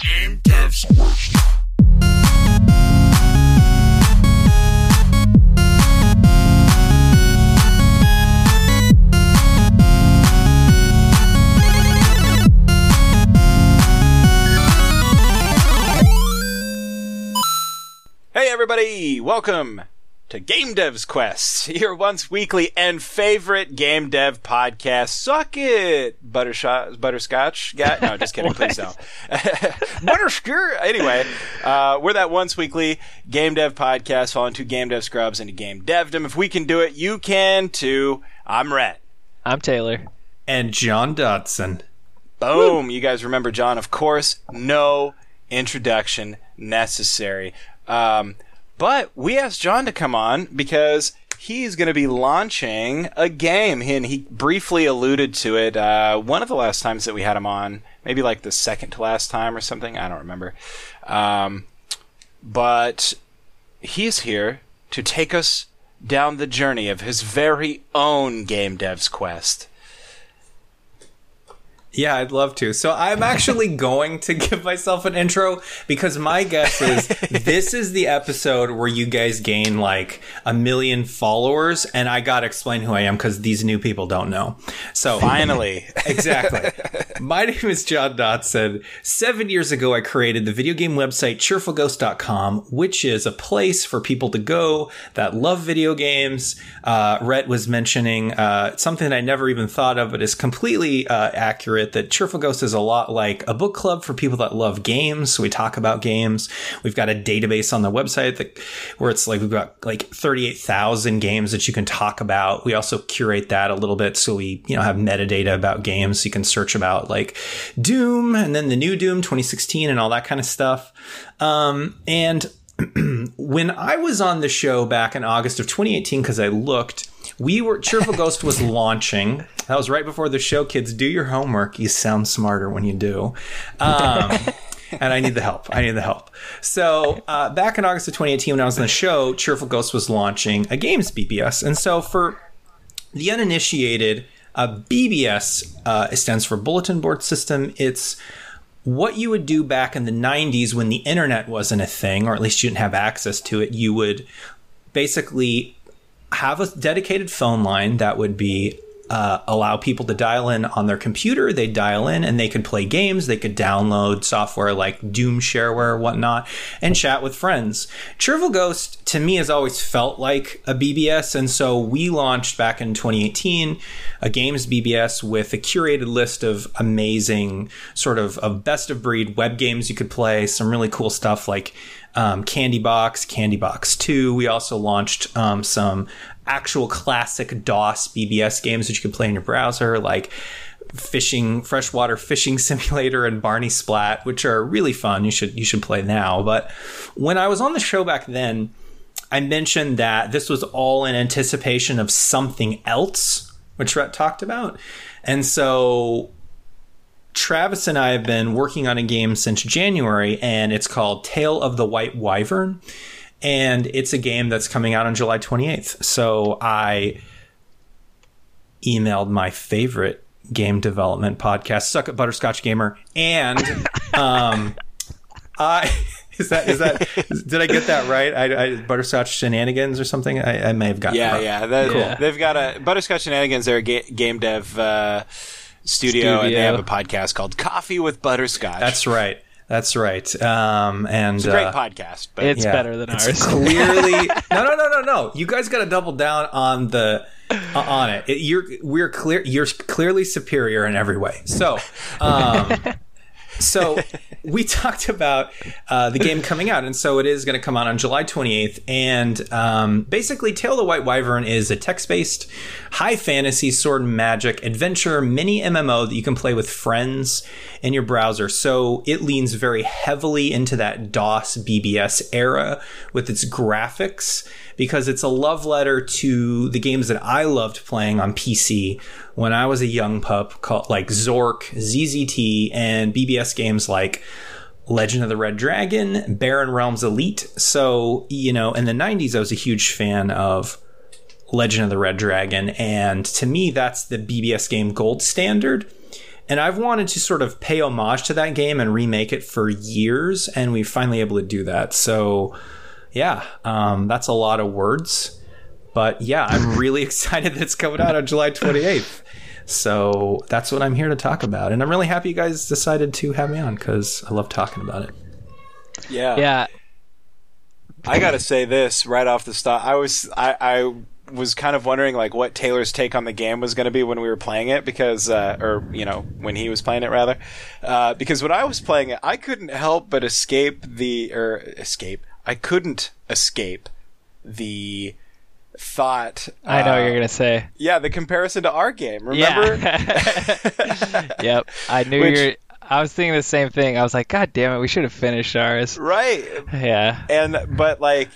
Game Devs Quest. Hey everybody, welcome to Game Dev's Quest, your once weekly and favorite game dev podcast. Suck it, butterscotch, butterscotch guy. No, just kidding. please don't. Butterscotch. Anyway, uh, we're that once weekly game dev podcast, falling to game dev scrubs into game devdom. If we can do it, you can too. I'm Rhett. I'm Taylor. and John Dotson. Boom. You guys remember John, of course. No introduction necessary. Um, but we asked John to come on because he's going to be launching a game. And he briefly alluded to it uh, one of the last times that we had him on, maybe like the second to last time or something. I don't remember. Um, but he's here to take us down the journey of his very own game dev's quest. Yeah, I'd love to. So I'm actually going to give myself an intro because my guess is this is the episode where you guys gain like a million followers, and I gotta explain who I am because these new people don't know. So Finally. exactly. My name is John Dotson. Seven years ago, I created the video game website cheerfulghost.com, which is a place for people to go that love video games. Uh, Rhett was mentioning uh, something that I never even thought of, but is completely uh, accurate that Cheerful Ghost is a lot like a book club for people that love games. So we talk about games. We've got a database on the website that, where it's like we've got like 38,000 games that you can talk about. We also curate that a little bit. So we, you know, have metadata about games. So you can search about like Doom and then the new Doom 2016 and all that kind of stuff. Um, and when I was on the show back in August of 2018, because I looked, we were Cheerful Ghost was launching. That was right before the show. Kids, do your homework. You sound smarter when you do. Um, and I need the help. I need the help. So uh, back in August of 2018, when I was on the show, Cheerful Ghost was launching a games BBS, and so for the uninitiated, uh, BBS uh, stands for Bulletin Board System. It's what you would do back in the 90s when the internet wasn't a thing, or at least you didn't have access to it. You would basically have a dedicated phone line that would be uh, allow people to dial in on their computer. They dial in and they could play games. They could download software like Doom shareware, whatnot, and chat with friends. Cheerful Ghost to me has always felt like a BBS, and so we launched back in 2018 a games BBS with a curated list of amazing sort of, of best of breed web games you could play. Some really cool stuff like um, Candy Box, Candy Box 2. We also launched um, some actual classic DOS BBS games that you can play in your browser, like fishing freshwater fishing simulator and Barney Splat, which are really fun. You should you should play now. But when I was on the show back then, I mentioned that this was all in anticipation of something else, which Rhett talked about. And so Travis and I have been working on a game since January, and it's called Tale of the White Wyvern. And it's a game that's coming out on July 28th. So I emailed my favorite game development podcast, Suck at Butterscotch Gamer, and um, I. Is that is that? did I get that right? I, I butterscotch shenanigans or something. I, I may have gotten. Yeah, yeah. That, Cool. They've got a Butterscotch Shenanigans. They're a ga- game dev uh, studio, and they have a podcast called Coffee with Butterscotch. That's right. That's right. Um, and it's a great uh, podcast. But It's Yeah. better than It's ours. clearly no, no, no, no, no. You guys got to double down on the uh, on it. it. You're we're clear. You're clearly superior in every way. So, um, so we talked about uh, the game coming out, and so it is going to come out on July 28th. And um, basically, Tale of the White Wyvern is a text-based, high fantasy sword and magic adventure mini MMO that you can play with friends in your browser. So it leans very heavily into that DOS BBS era with its graphics because it's a love letter to the games that I loved playing on PC when I was a young pup, called like Zork, ZZT, and BBS games like Legend of the Red Dragon, Barren Realms Elite. So, you know, in the 90s, I was a huge fan of Legend of the Red Dragon. And to me, that's the BBS game gold standard. and I've wanted to sort of pay homage to that game and remake it for years, and we finally able to do that. So, yeah, um, that's a lot of words, but yeah, I'm really excited that it's coming out on July 28th. So that's what I'm here to talk about, and I'm really happy you guys decided to have me on because I love talking about it. Yeah. Yeah. I gotta say this right off the start. I was I, I was kind of wondering like what Taylor's take on the game was going to be when we were playing it because uh, or you know when he was playing it rather uh, because when I was playing it I couldn't help but escape the or escape I couldn't escape the thought I know what you're gonna say. yeah the comparison to our game remember Yeah. yep. I knew Which- you're. I was thinking the same thing. I was like, God damn it, we should have finished ours. right Yeah. and but like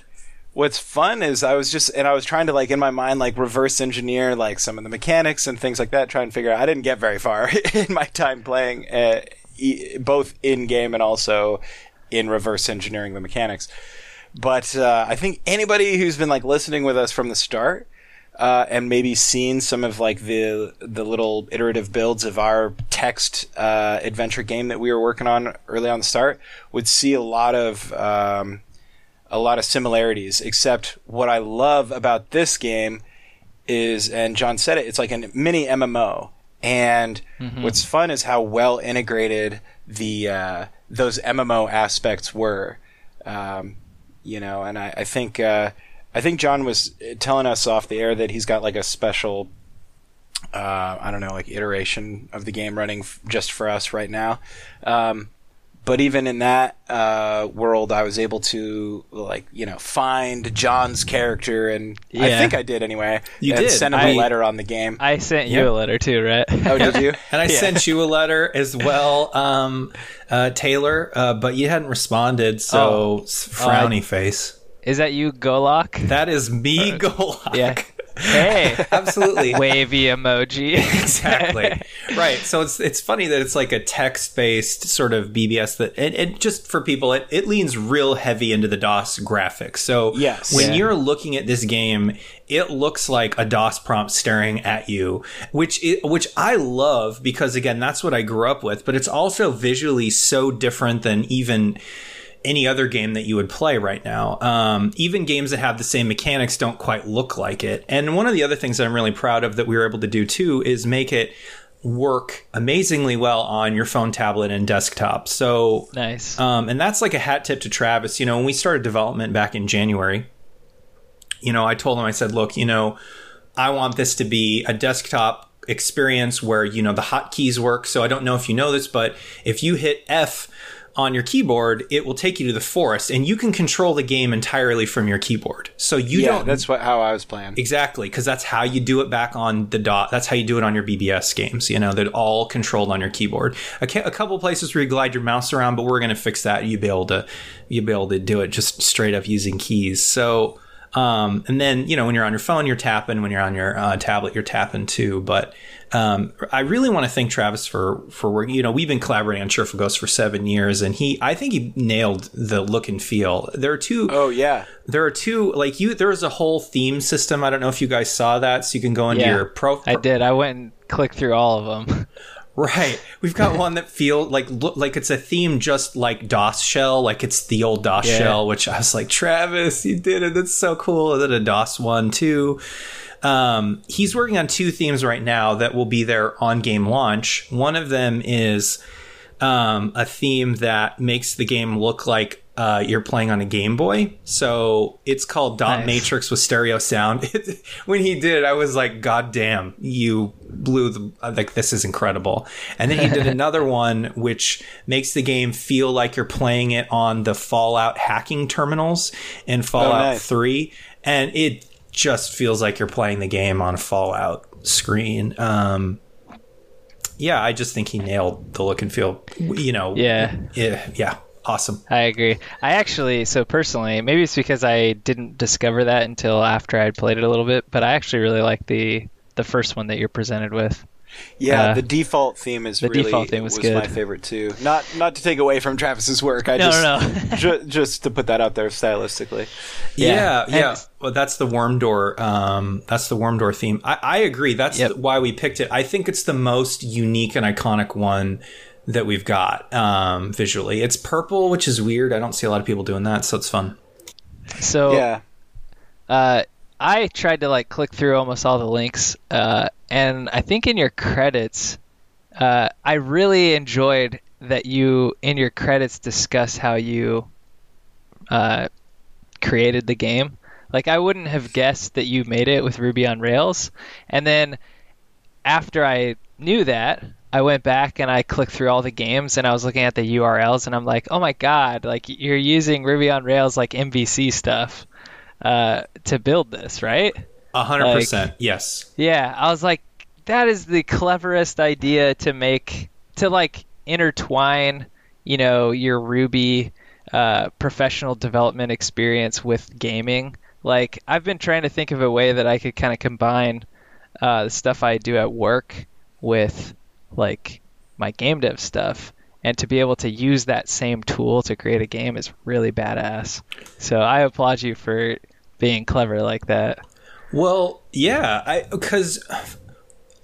what's fun is i was just and i was trying to like in my mind like reverse engineer like some of the mechanics and things like that try and figure out i didn't get very far in my time playing uh, e- both in game and also in reverse engineering the mechanics but uh, i think anybody who's been like listening with us from the start uh, and maybe seen some of like the the little iterative builds of our text uh, adventure game that we were working on early on the start would see a lot of um, a lot of similarities. Except what I love about this game is, and John said it, it's like a mini MMO. And what's fun is how well integrated the uh, those MMO aspects were. Um, you know, and I, I think uh, I think John was telling us off the air that he's got like a special uh, I don't know, like iteration of the game running f- just for us right now. Um, but even in that uh, world, I was able to like you know find John's character, and I think I did anyway. You and did. send him I- a letter on the game. I sent you Yeah. a letter too, right? oh, did you? And I Yeah. sent you a letter as well, um, uh, Taylor, uh, but you hadn't responded, so Oh. s- frowny face. Is that you, Golok? That is me, Golak. Yeah. Hey, Absolutely. wavy emoji. exactly right so it's it's funny that it's like a text-based sort of bbs that and, and just for people it, it leans real heavy into the dos graphics so Yes. when Yeah. you're looking at this game it looks like a dos prompt staring at you which which i love because again that's what i grew up with but it's also visually so different than even any other game that you would play right now. Um, even games that have the same mechanics don't quite look like it. And one of the other things that I'm really proud of that we were able to do too is make it work amazingly well on your phone, tablet, and desktop. So, nice. um, and that's like a hat tip to Travis. You know, when we started development back in January, you know, I told him, I said, look, you know, I want this to be a desktop experience where, you know, the hotkeys work. So I don't know if you know this, but if you hit F on your keyboard, it will take you to the forest and you can control the game entirely from your keyboard. So you yeah, don't that's what how I was playing. Exactly, because that's how you do it back on the dot. That's how you do it on your BBS games. You know, they're all controlled on your keyboard. A, ca- a couple places where you glide your mouse around, but we're going to fix that. You be able to, you be able to do it just straight up using keys. So, um, and then you know when you're on your phone, you're tapping. When you're on your uh, tablet, you're tapping too. But um, I really want to thank Travis for for working. You know, we've been collaborating on Cheerful Ghost for seven years, and he, I think he nailed the look and feel. There are two Oh yeah, there are two like you there is a whole theme system i don't know if you guys saw that so you can go into Yeah, your pro I did. I went and clicked through all of them. right we've got one that feel like look like it's a theme just like dos shell like it's the old dos Yeah. shell which i was like travis you did it that's so cool and then a dos one too um, he's working on two themes right now that will be there on game launch one of them is um, a theme that makes the game look like uh, you're playing on a Game Boy. So it's called Dot Nice. Matrix with stereo sound. when he did it, I was like, God damn, you blew the, like, this is incredible. And then he did another one which makes the game feel like you're playing it on the Fallout hacking terminals in Fallout nice. 3. And it just feels like you're playing the game on a Fallout screen. Um, yeah, I just think he nailed the look and feel. You know, Yeah. yeah, yeah, awesome. I agree. I actually, so personally, maybe it's because I didn't discover that until after I'd played it a little bit, but I actually really like the the first one that you're presented with. Yeah, Uh, the default theme is the really default theme was was good. my favorite too. Not not to take away from Travis's work. I No, just no, no. ju- just to put that out there stylistically. Yeah, Yeah. yeah. Well, that's the worm door. Um, that's the worm door theme. I, I agree. That's Yep. the- why we picked it. I think it's the most unique and iconic one that we've got um, visually. It's purple, which is weird. I don't see a lot of people doing that, so it's fun. So Yeah. uh, I tried to like click through almost all the links, uh, and I think in your credits, uh, I really enjoyed that you in your credits discuss how you uh, created the game. Like I wouldn't have guessed that you made it with Ruby on Rails, and then after I knew that, I went back and I clicked through all the games and I was looking at the URLs and I'm like, oh my god, like you're using Ruby on Rails like MVC stuff uh, to build this, right? A hundred percent. Yes. Yeah, I was like, that is the cleverest idea to make to like intertwine, you know, your Ruby uh, professional development experience with gaming. Like, I've been trying to think of a way that I could kind of combine uh, the stuff I do at work with like my game dev stuff. And to be able to use that same tool to create a game is really badass. So I applaud you for being clever like that. Well, yeah, I because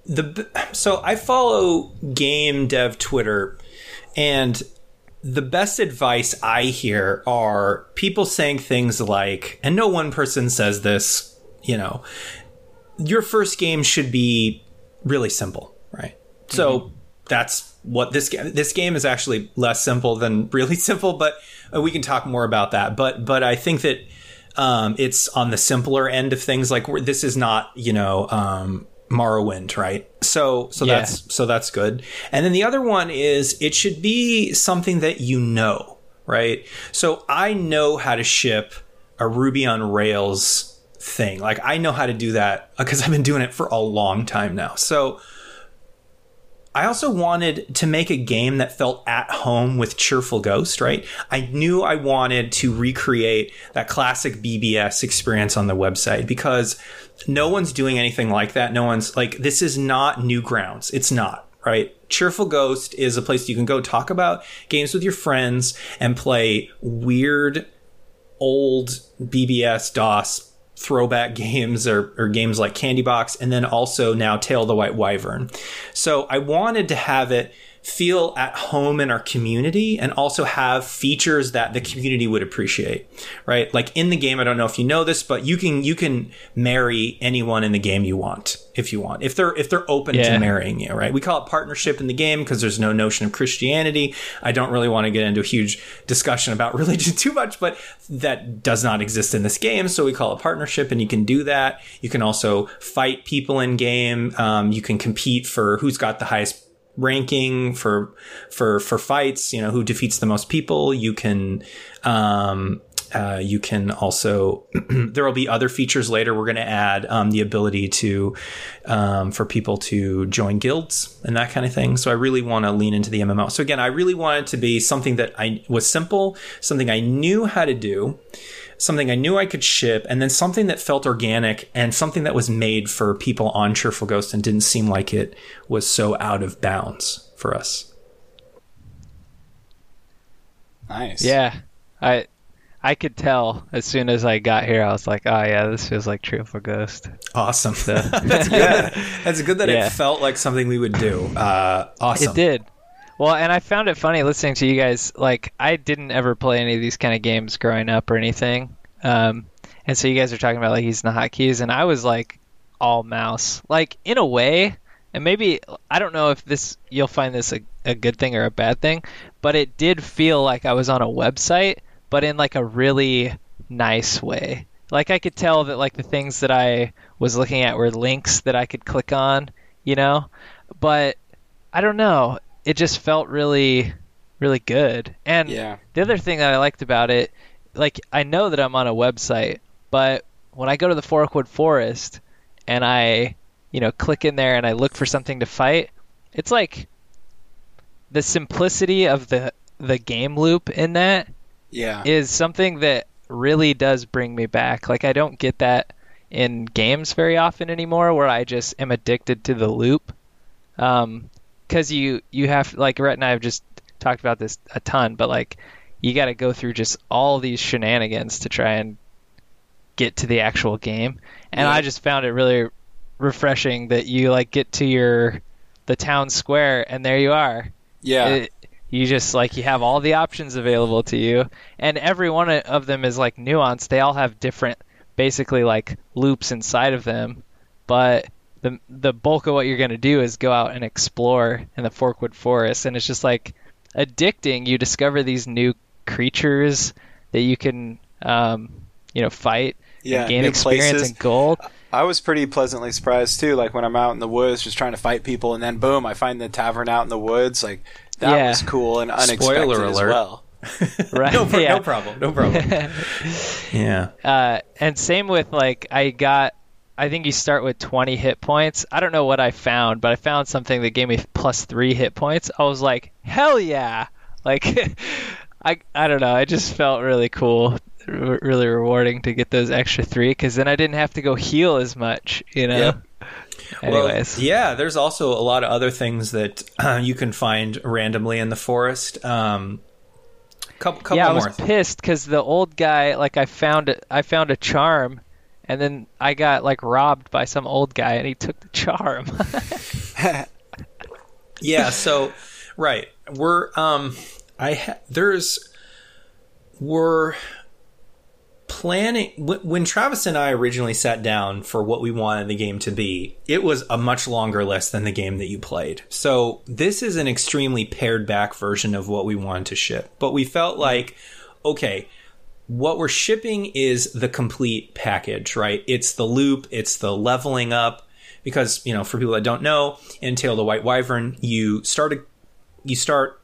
the so I follow game dev Twitter, and the best advice I hear are people saying things like, and no one person says this, you know, your first game should be really simple, right? So mm-hmm. that's what this game. This game is actually less simple than really simple, but uh, we can talk more about that. But but I think that um, it's on the simpler end of things. Like we're, this is not you know um, Morrowind, right? So so Yeah. that's so that's good. And then the other one is it should be something that you know, right? So I know how to ship a Ruby on Rails thing. Like I know how to do that because I've been doing it for a long time now. So I also wanted to make a game that felt at home with Cheerful Ghost, right? I knew I wanted to recreate that classic BBS experience on the website because no one's doing anything like that. No one's like, this is not Newgrounds. It's not, right? Cheerful Ghost is a place you can go talk about games with your friends and play weird old BBS DOS throwback games or, or games like Candy Box, and then also now Tale of the White Wyvern. So I wanted to have it feel at home in our community and also have features that the community would appreciate right? Like in the game i don't know if you know this but you can you can marry anyone in the game you want if you want. If they're if they're open Yeah. to marrying you right? We call it partnership in the game because there's no notion of christianity. I don't really want to get into a huge discussion about religion too much but that does not exist in this game so we call it partnership and you can do that. You can also fight people in game um, you can compete for who's got the highest ranking for for for fights you know who defeats the most people. You can um uh, you can also there will be other features later we're going to add um, the ability to um, for people to join guilds and that kind of thing. So i really want to lean into the mmo so again i really want it to be something that i was simple something i knew how to do something I knew I could ship, and then something that felt organic and something that was made for people on Cheerful Ghost and didn't seem like it was so out of bounds for us. Nice. Yeah, I I could tell as soon as I got here. I was like, oh yeah, this feels like True for Ghost. Awesome. That's good. That's good that Yeah. it felt like something we would do. Uh, awesome. It did. Well, and I found it funny listening to you guys. Like, I didn't ever play any of these kind of games growing up or anything. Um, and so you guys are talking about like using the hotkeys, and I was like all mouse. Like in a way, and maybe I don't know if this you'll find this a, a good thing or a bad thing, but it did feel like I was on a website, but in like a really nice way. Like I could tell that like the things that I was looking at were links that I could click on, you know, but I don't know. It just felt really, really good. And Yeah. the other thing that I liked about it, like I know that I'm on a website, but when I go to the Forkwood Forest and I, you know, click in there and I look for something to fight, it's like the simplicity of the the game loop in that Yeah. is something that really does bring me back. Like I don't get that in games very often anymore, where I just am addicted to the loop. Um, because you you have like Rhett and I have just talked about this a ton, but like you got to go through just all these shenanigans to try and get to the actual game. And Yeah. I just found it really refreshing that you like get to your the town square and there you are. Yeah. It- you just like you have all the options available to you, and every one of them is like nuanced. They all have different, basically like loops inside of them, but the the bulk of what you're gonna do is go out and explore in the Forkwood Forest, and it's just like addicting. You discover these new creatures that you can, um, you know, fight Yeah, and gain experience places. and gold. I was pretty pleasantly surprised too. Like when I'm out in the woods just trying to fight people, and then boom, I find the tavern out in the woods. Like that Yeah. was cool and unexpected Spoiler as well. Right? no, pro- yeah. no problem. No problem. yeah. Uh, and same with like I got. I think you start with 20 hit points. I don't know what I found, but I found something that gave me plus three hit points. I was like, hell yeah! Like, I I don't know. I just felt really cool, r- really rewarding to get those extra three because then I didn't have to go heal as much. You know. Yep. Anyways. Well, yeah, there's also a lot of other things that uh, you can find randomly in the forest. Um, couple, couple yeah, I more. was pissed because the old guy, like, I found I found a charm, and then I got like robbed by some old guy, and he took the charm. yeah so right. We're um i ha- there's we're planning when travis and i originally sat down for what we wanted the game to be it was a much longer list than the game that you played. So this is an extremely pared back version of what we wanted to ship. But we felt like okay what we're shipping is the complete package, right? It's the loop, it's the leveling up. Because, you know, for people that don't know, in Tale of the White Wyvern, you start a, you start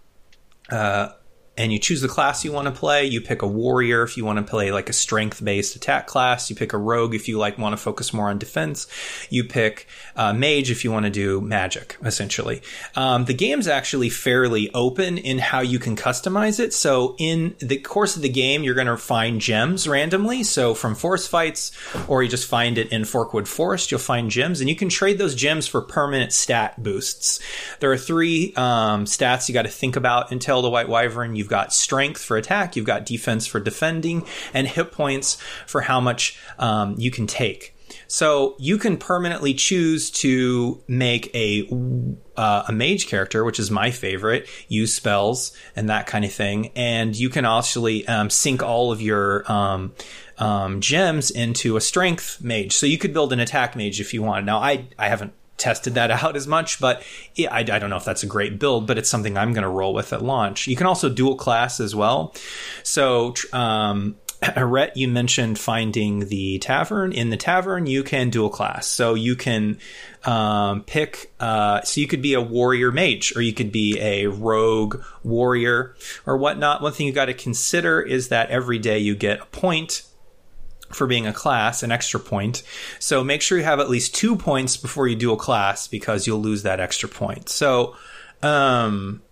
uh, and you choose the class you want to play. You pick a warrior if you want to play like a strength based attack class. You pick a rogue if you like want to focus more on defense. You pick mage if you want to do magic. Essentially, um, the game's actually fairly open in how you can customize it. So in the course of the game, you're going to find gems randomly. So from forest fights, or you just find it in Forkwood Forest, you'll find gems, and you can trade those gems for permanent stat boosts. There are three um, stats you got to think about of the White Wyvern. You've got strength for attack, you've got defense for defending, and hit points for how much um, you can take. So you can permanently choose to make a uh, a mage character, which is my favorite, use spells and that kind of thing, and you can actually um, sync all of your um, um, gems into a strength mage. So you could build an attack mage if you want. Now I I haven't tested that out as much, but yeah, I, I don't know if that's a great build, but it's something I'm going to roll with at launch. You can also dual class as well. So, um, you mentioned finding the tavern. In the tavern, you can dual class. So you can um, pick. Uh, so you could be a warrior mage, or you could be a rogue warrior, or whatnot. One thing you got to consider is that every day you get a point for being a class, an extra point. So make sure you have at least two points before you do a class because you'll lose that extra point. So, um,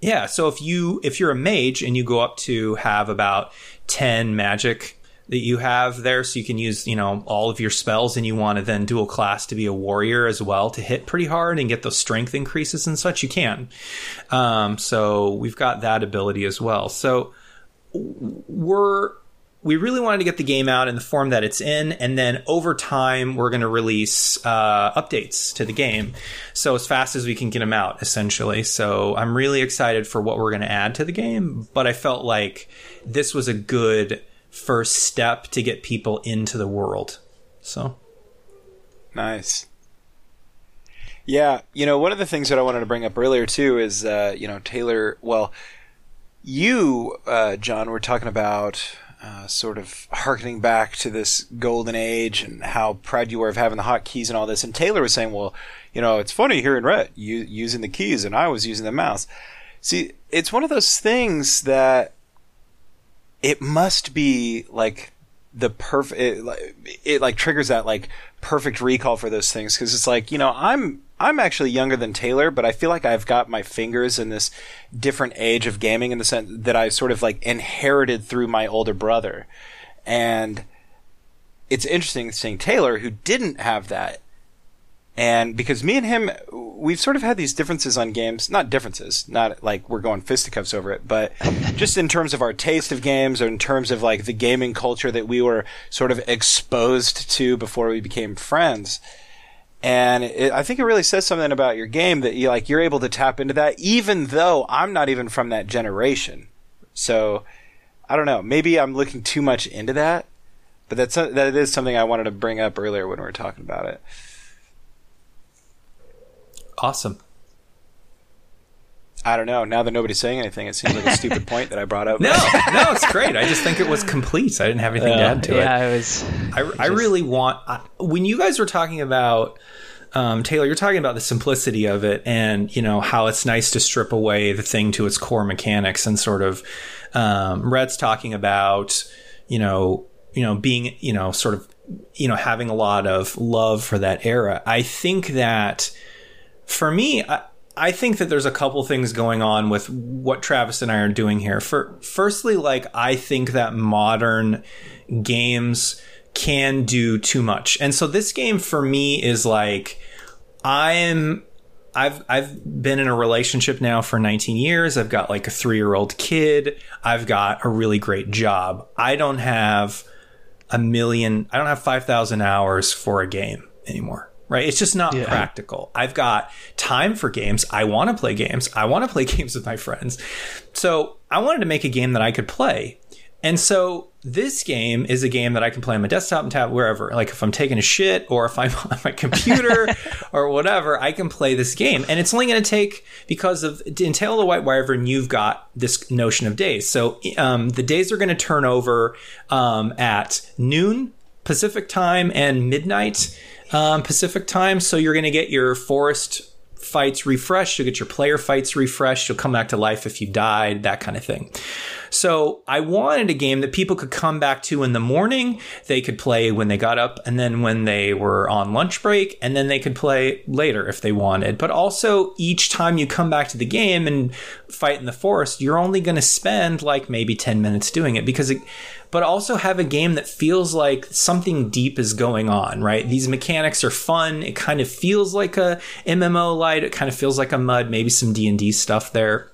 yeah. So if you if you're a mage and you go up to have about ten magic that you have there, so you can use you know all of your spells, and you want to then dual class to be a warrior as well to hit pretty hard and get those strength increases and such. You can. Um, so we've got that ability as well. So we're we really wanted to get the game out in the form that it's in, and then over time we're going to release uh, updates to the game, so as fast as we can get them out, essentially. So I'm really excited for what we're going to add to the game, but I felt like this was a good first step to get people into the world. So Nice. Yeah, you know, one of the things that I wanted to bring up earlier too is, uh, you know, Taylor. Well, you, uh, John, were talking about uh, sort of harkening back to this golden age and how proud you were of having the hot keys and all this. And Taylor was saying, well, you know, it's funny hearing Rhett you, using the keys and I was using the mouse. See, it's one of those things that it must be like the perfect it, it like triggers that like perfect recall for those things because it's like you know i'm i'm actually younger than taylor but i feel like i've got my fingers in this different age of gaming in the sense that i sort of like inherited through my older brother. And it's interesting seeing taylor who didn't have that. And because me and him we've sort of had these differences on games, not differences, not like we're going fisticuffs over it, but just in terms of our taste of games or in terms of like the gaming culture that we were sort of exposed to before we became friends. And it, I think it really says something about your game that you like you're able to tap into that, even though I'm not even from that generation. So I don't know. Maybe I'm looking too much into that, but that's that is something I wanted to bring up earlier when we were talking about it. Awesome. I don't know. Now that nobody's saying anything, it seems like a stupid point that I brought up. No, no, it's great. I just think it was complete. I didn't have anything to add to yeah, it. it was. I, I really want I, when you guys were talking about um, Taylor, you're talking about the simplicity of it, and you know how it's nice to strip away the thing to its core mechanics, and sort of um, Rhett's talking about you know you know being you know sort of you know having a lot of love for that era. I think that for me. I, I think that there's a couple things going on with what Travis and I are doing here. For firstly, like I think that modern games can do too much. And so this game for me is like I'm I've I've been in a relationship now for 19 years. I've got like a 3-year-old kid. I've got a really great job. I don't have a million I don't have 5,000 hours for a game anymore right? It's just not yeah. practical. I've got time for games. I want to play games. I want to play games with my friends. So I wanted to make a game that I could play. And so this game is a game that I can play on my desktop and tablet, wherever. Like if I'm taking a shit or if I'm on my computer or whatever, I can play this game. And it's only going to take because of in Tale of the White Wyvern, you've got this notion of days. So um, the days are going to turn over um, at noon Pacific time and midnight um, Pacific time. So you're going to get your forest fights refreshed. You'll get your player fights refreshed. You'll come back to life if you died, that kind of thing. So I wanted a game that people could come back to in the morning. They could play when they got up and then when they were on lunch break and then they could play later if they wanted. But also each time you come back to the game and fight in the forest, you're only going to spend like maybe 10 minutes doing it because it, but also have a game that feels like something deep is going on, right? These mechanics are fun. It kind of feels like a MMO light. It kind of feels like a mud, maybe some D&D stuff there.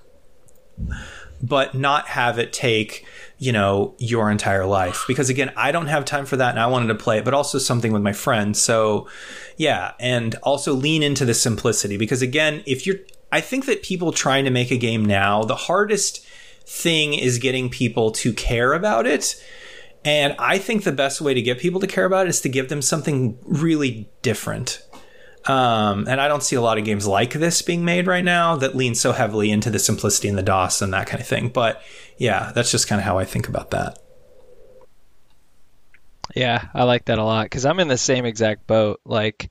But not have it take, you know, your entire life. Because again, I don't have time for that and I wanted to play it, but also something with my friends. So yeah, and also lean into the simplicity because again, if you're I think that people trying to make a game now, the hardest thing is getting people to care about it. And I think the best way to get people to care about it is to give them something really different. Um, and I don't see a lot of games like this being made right now that lean so heavily into the simplicity and the DOS and that kind of thing. But yeah, that's just kind of how I think about that. Yeah, I like that a lot because I'm in the same exact boat. Like,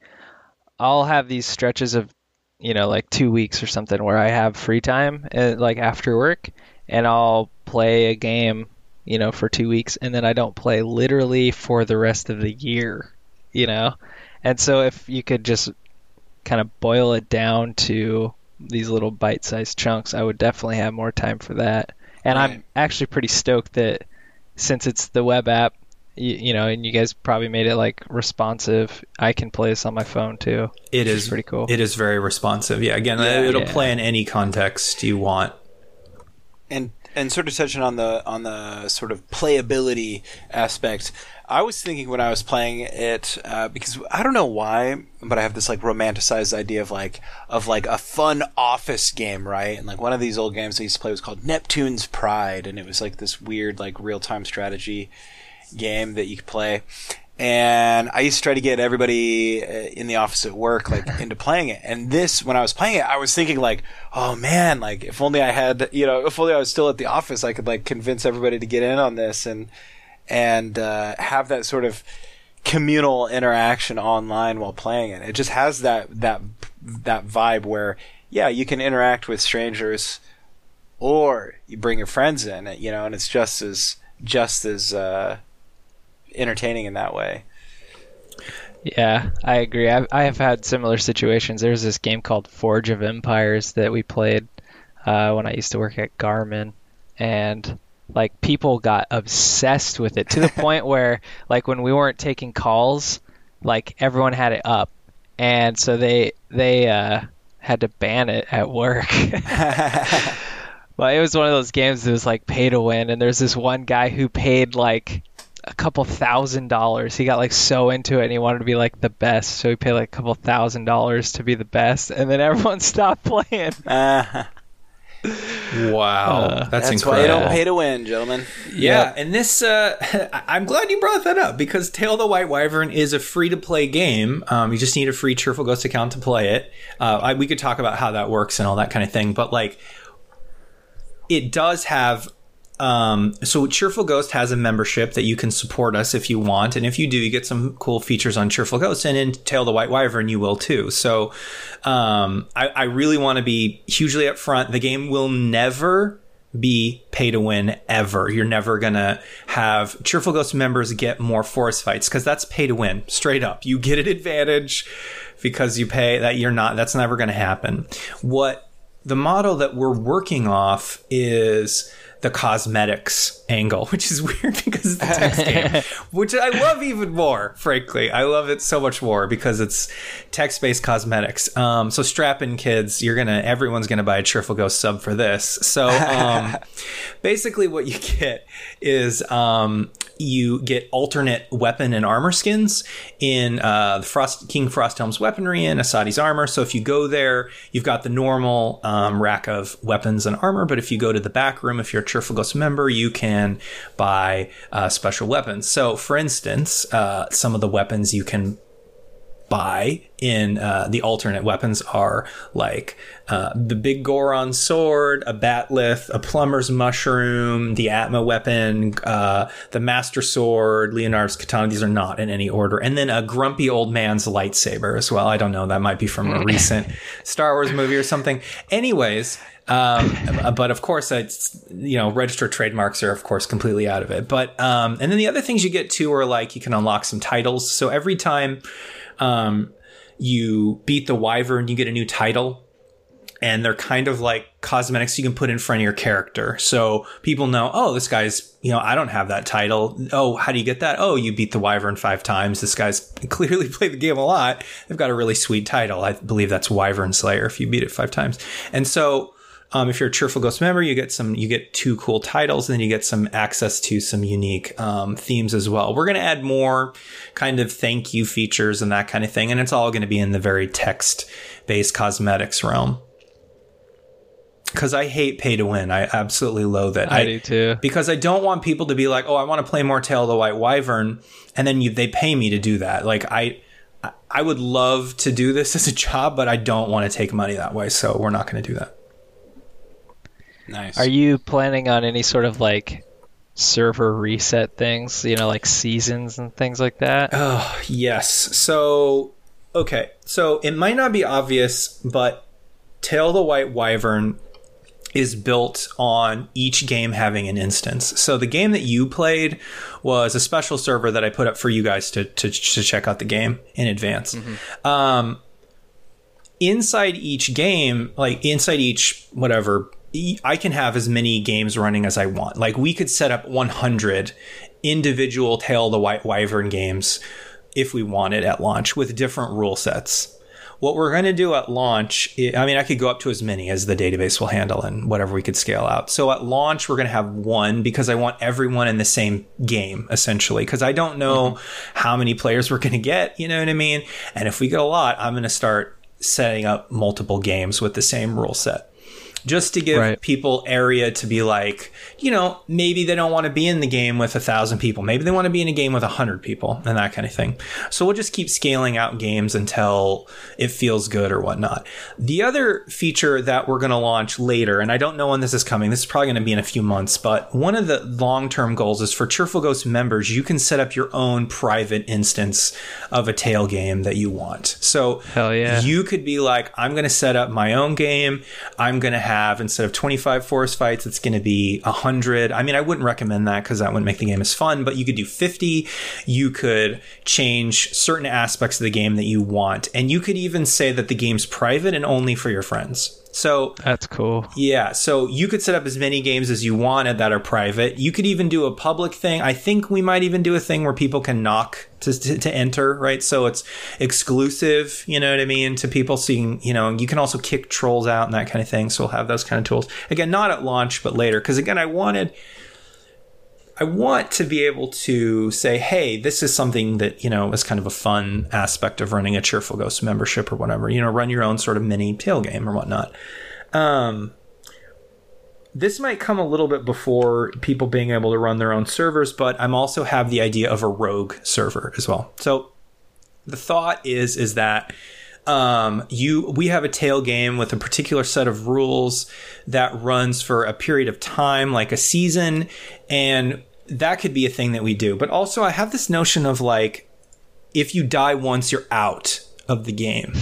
I'll have these stretches of, you know, like two weeks or something where I have free time, uh, like after work, and I'll play a game, you know, for two weeks, and then I don't play literally for the rest of the year, you know. And so if you could just kind of boil it down to these little bite-sized chunks, I would definitely have more time for that. And right. I'm actually pretty stoked that since it's the web app, you, you, know, and you guys probably made it like responsive. I can play this on my phone too. It is, is pretty cool. It is very responsive. Yeah, again, yeah, it'll yeah. play in any context you want and and sort of touching on the on the sort of playability aspect, I was thinking when I was playing it uh, because I don't know why, but I have this like romanticized idea of like of like a fun office game, right? And like one of these old games I used to play was called Neptune's Pride, and it was like this weird like real time strategy game that you could play and I used to try to get everybody uh, in the office at work like into playing it. And this, when I was playing it, I was thinking like, oh man, like if only I had, you know, if only I was still at the office, I could like convince everybody to get in on this and and uh, have that sort of communal interaction online while playing it. It just has that that that vibe where yeah, you can interact with strangers, or you bring your friends in, you know, and it's just as just as uh, entertaining in that way. Yeah, I agree. I've, I have had similar situations. There's this game called Forge of Empires that we played uh, when I used to work at Garmin, and like people got obsessed with it to the point where like when we weren't taking calls, like everyone had it up, and so they they uh, had to ban it at work. well, it was one of those games that was like pay to win, and there's this one guy who paid like a couple thousand dollars. He got like so into it and he wanted to be like the best, so he paid like a couple thousand dollars to be the best, and then everyone stopped playing. Uh, Wow, Uh, that's, that's why you don't pay to win, gentlemen. Yeah, and this, uh, I- I'm glad you brought that up because Tale of the White Wyvern is a free to play game. Um, you just need a free Cheerful Ghost account to play it. Uh, I, we could talk about how that works and all that kind of thing, but like, it does have. Um, so Cheerful Ghost has a membership that you can support us if you want, and if you do, you get some cool features on Cheerful Ghost, and in Tale the White Wyvern, you will too. So, um, I, I really want to be hugely upfront. The game will never be pay to win ever. You're never gonna have Cheerful Ghost members get more forest fights because that's pay to win, straight up. You get an advantage because you pay that you're not. That's never gonna happen. What the model that we're working off is the cosmetics angle, which is weird because it's a text game, which I love even more, frankly. I love it so much more because it's text based cosmetics. Um, so strap in kids, you're gonna, everyone's gonna buy a Cheerful Ghost sub for this. So, um, basically what you get is, um, you get alternate weapon and armor skins in uh, the Frost King Frosthelm's weaponry and Asadi's armor. So if you go there, you've got the normal um, rack of weapons and armor. But if you go to the back room, if you're Ghost member, you can buy uh, special weapons. So for instance, uh, some of the weapons you can buy in uh, the alternate weapons are like uh, the Biggoron sword, a bat'leth, a plumber's mushroom, the Atma weapon, uh, the master sword, Leonard's katana. These are not in any order, and then a grumpy old man's lightsaber as well. I don't know. That might be from a recent Star Wars movie or something. Anyways. Um, but of course, it's you know, registered trademarks are of course completely out of it. But um, and then the other things you get too are like you can unlock some titles. So every time um, you beat the wyvern, you get a new title. And they're kind of like cosmetics you can put in front of your character. So people know, oh, this guy's, you know, I don't have that title. Oh, how do you get that? Oh, you beat the wyvern five times. This guy's clearly played the game a lot. They've got a really sweet title. I believe that's Wyvern Slayer if you beat it five times. And so, um, if you're a Cheerful Ghost member, you get some, you get two cool titles, and then you get some access to some unique um, themes as well. We're going to add more kind of thank you features and that kind of thing, and it's all going to be in the very text based cosmetics realm. Because I hate pay to win, I absolutely loathe it. I, do too. because I don't want people to be like, "Oh, I want to play more Tale of the White Wyvern," and then you, they pay me to do that. Like I, I would love to do this as a job, but I don't want to take money that way, so we're not going to do that. Nice. Are you planning on any sort of like server reset things? You know, like seasons and things like that. Oh, yes. So, okay. So it might not be obvious, but Tale of the White Wyvern is built on each game having an instance. So the game that you played was a special server that I put up for you guys to to, to check out the game in advance. Um, inside each game, like inside each whatever, I can have as many games running as I want. Like we could set up 100 individual Tale of the White Wyvern games if we wanted at launch with different rule sets. What we're going to do at launch, I I mean, I could go up to as many as the database will handle and whatever we could scale out. So at launch, we're going to have one because I want everyone in the same game, essentially, because I don't know mm-hmm. how many players we're going to get, you know what I mean? And if we get a lot, I'm going to start setting up multiple games with the same rule set just to give Right. people area to be like, you know, maybe they don't want to be in the game with a thousand people. Maybe they want to be in a game with a hundred people and that kind of thing. So we'll just keep scaling out games until it feels good or whatnot. The other feature that we're going to launch later, and I don't know when this is coming, this is probably going to be in a few months, but one of the long term goals is for Cheerful Ghost members, you can set up your own private instance of a tail game that you want. So Hell yeah. you could be like, I'm going to set up my own game. I'm going to have, instead of 25 forest fights, it's going to be 100. I mean, I wouldn't recommend that because that wouldn't make the game as fun, but you could do 50. You could change certain aspects of the game that you want. And you could even say that the game's private and only for your friends. So That's cool. yeah, so you could set up as many games as you wanted that are private. You could even do a public thing. I think we might even do a thing where people can knock to, to, to enter, right? So it's exclusive, you know what I mean, to people seeing, you know, you can also kick trolls out and that kind of thing. So we'll have those kind of tools. Again, not at launch, but later. Because again, I wanted. I want to be able to say, hey, this is something that, you know, is kind of a fun aspect of running a Cheerful Ghost membership or whatever. You know, run your own sort of mini tail game or whatnot. Um, this might come a little bit before people being able to run their own servers, but I'm also have the idea of a rogue server as well. So the thought is is that um, you we have a tail game with a particular set of rules that runs for a period of time, like a season, and that could be a thing that we do. But also, I have this notion of like, if you die once, you're out of the game.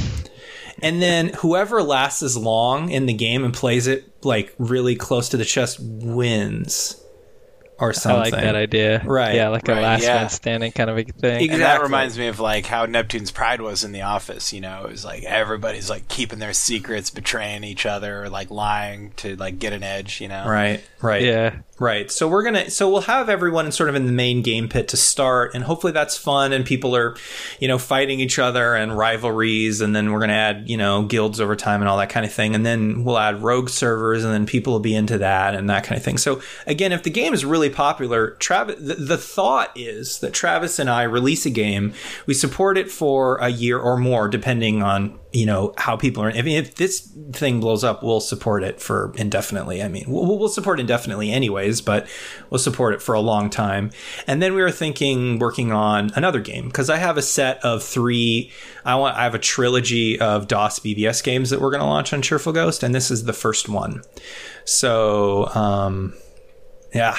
And then whoever lasts as long in the game and plays it like really close to the chest wins or I something. like that idea. Right, Yeah, like right, a last yeah. man standing kind of a thing. Ex- And that reminds me of like how Neptune's pride was in the office. You know, it was like everybody's like keeping their secrets, betraying each other, or like lying to like get an edge. You know, Right, right. Yeah. Right. So we're going to so we'll have everyone sort of in the main game pit to start and hopefully that's fun and people are, you know, fighting each other and rivalries and then we're going to add, you know, guilds over time and all that kind of thing and then we'll add rogue servers and then people will be into that and that kind of thing. So again, if the game is really popular, Travis the, the thought is that Travis and I release a game, we support it for a year or more depending on you know how people are. I mean, if this thing blows up, we'll support it for indefinitely. I mean, we'll, we'll support indefinitely anyways, but we'll support it for a long time. And then we were thinking working on another game because I have a set of three. I want. I have a trilogy of DOS BBS games that we're going to launch on Cheerful Ghost, and this is the first one. So, um, yeah.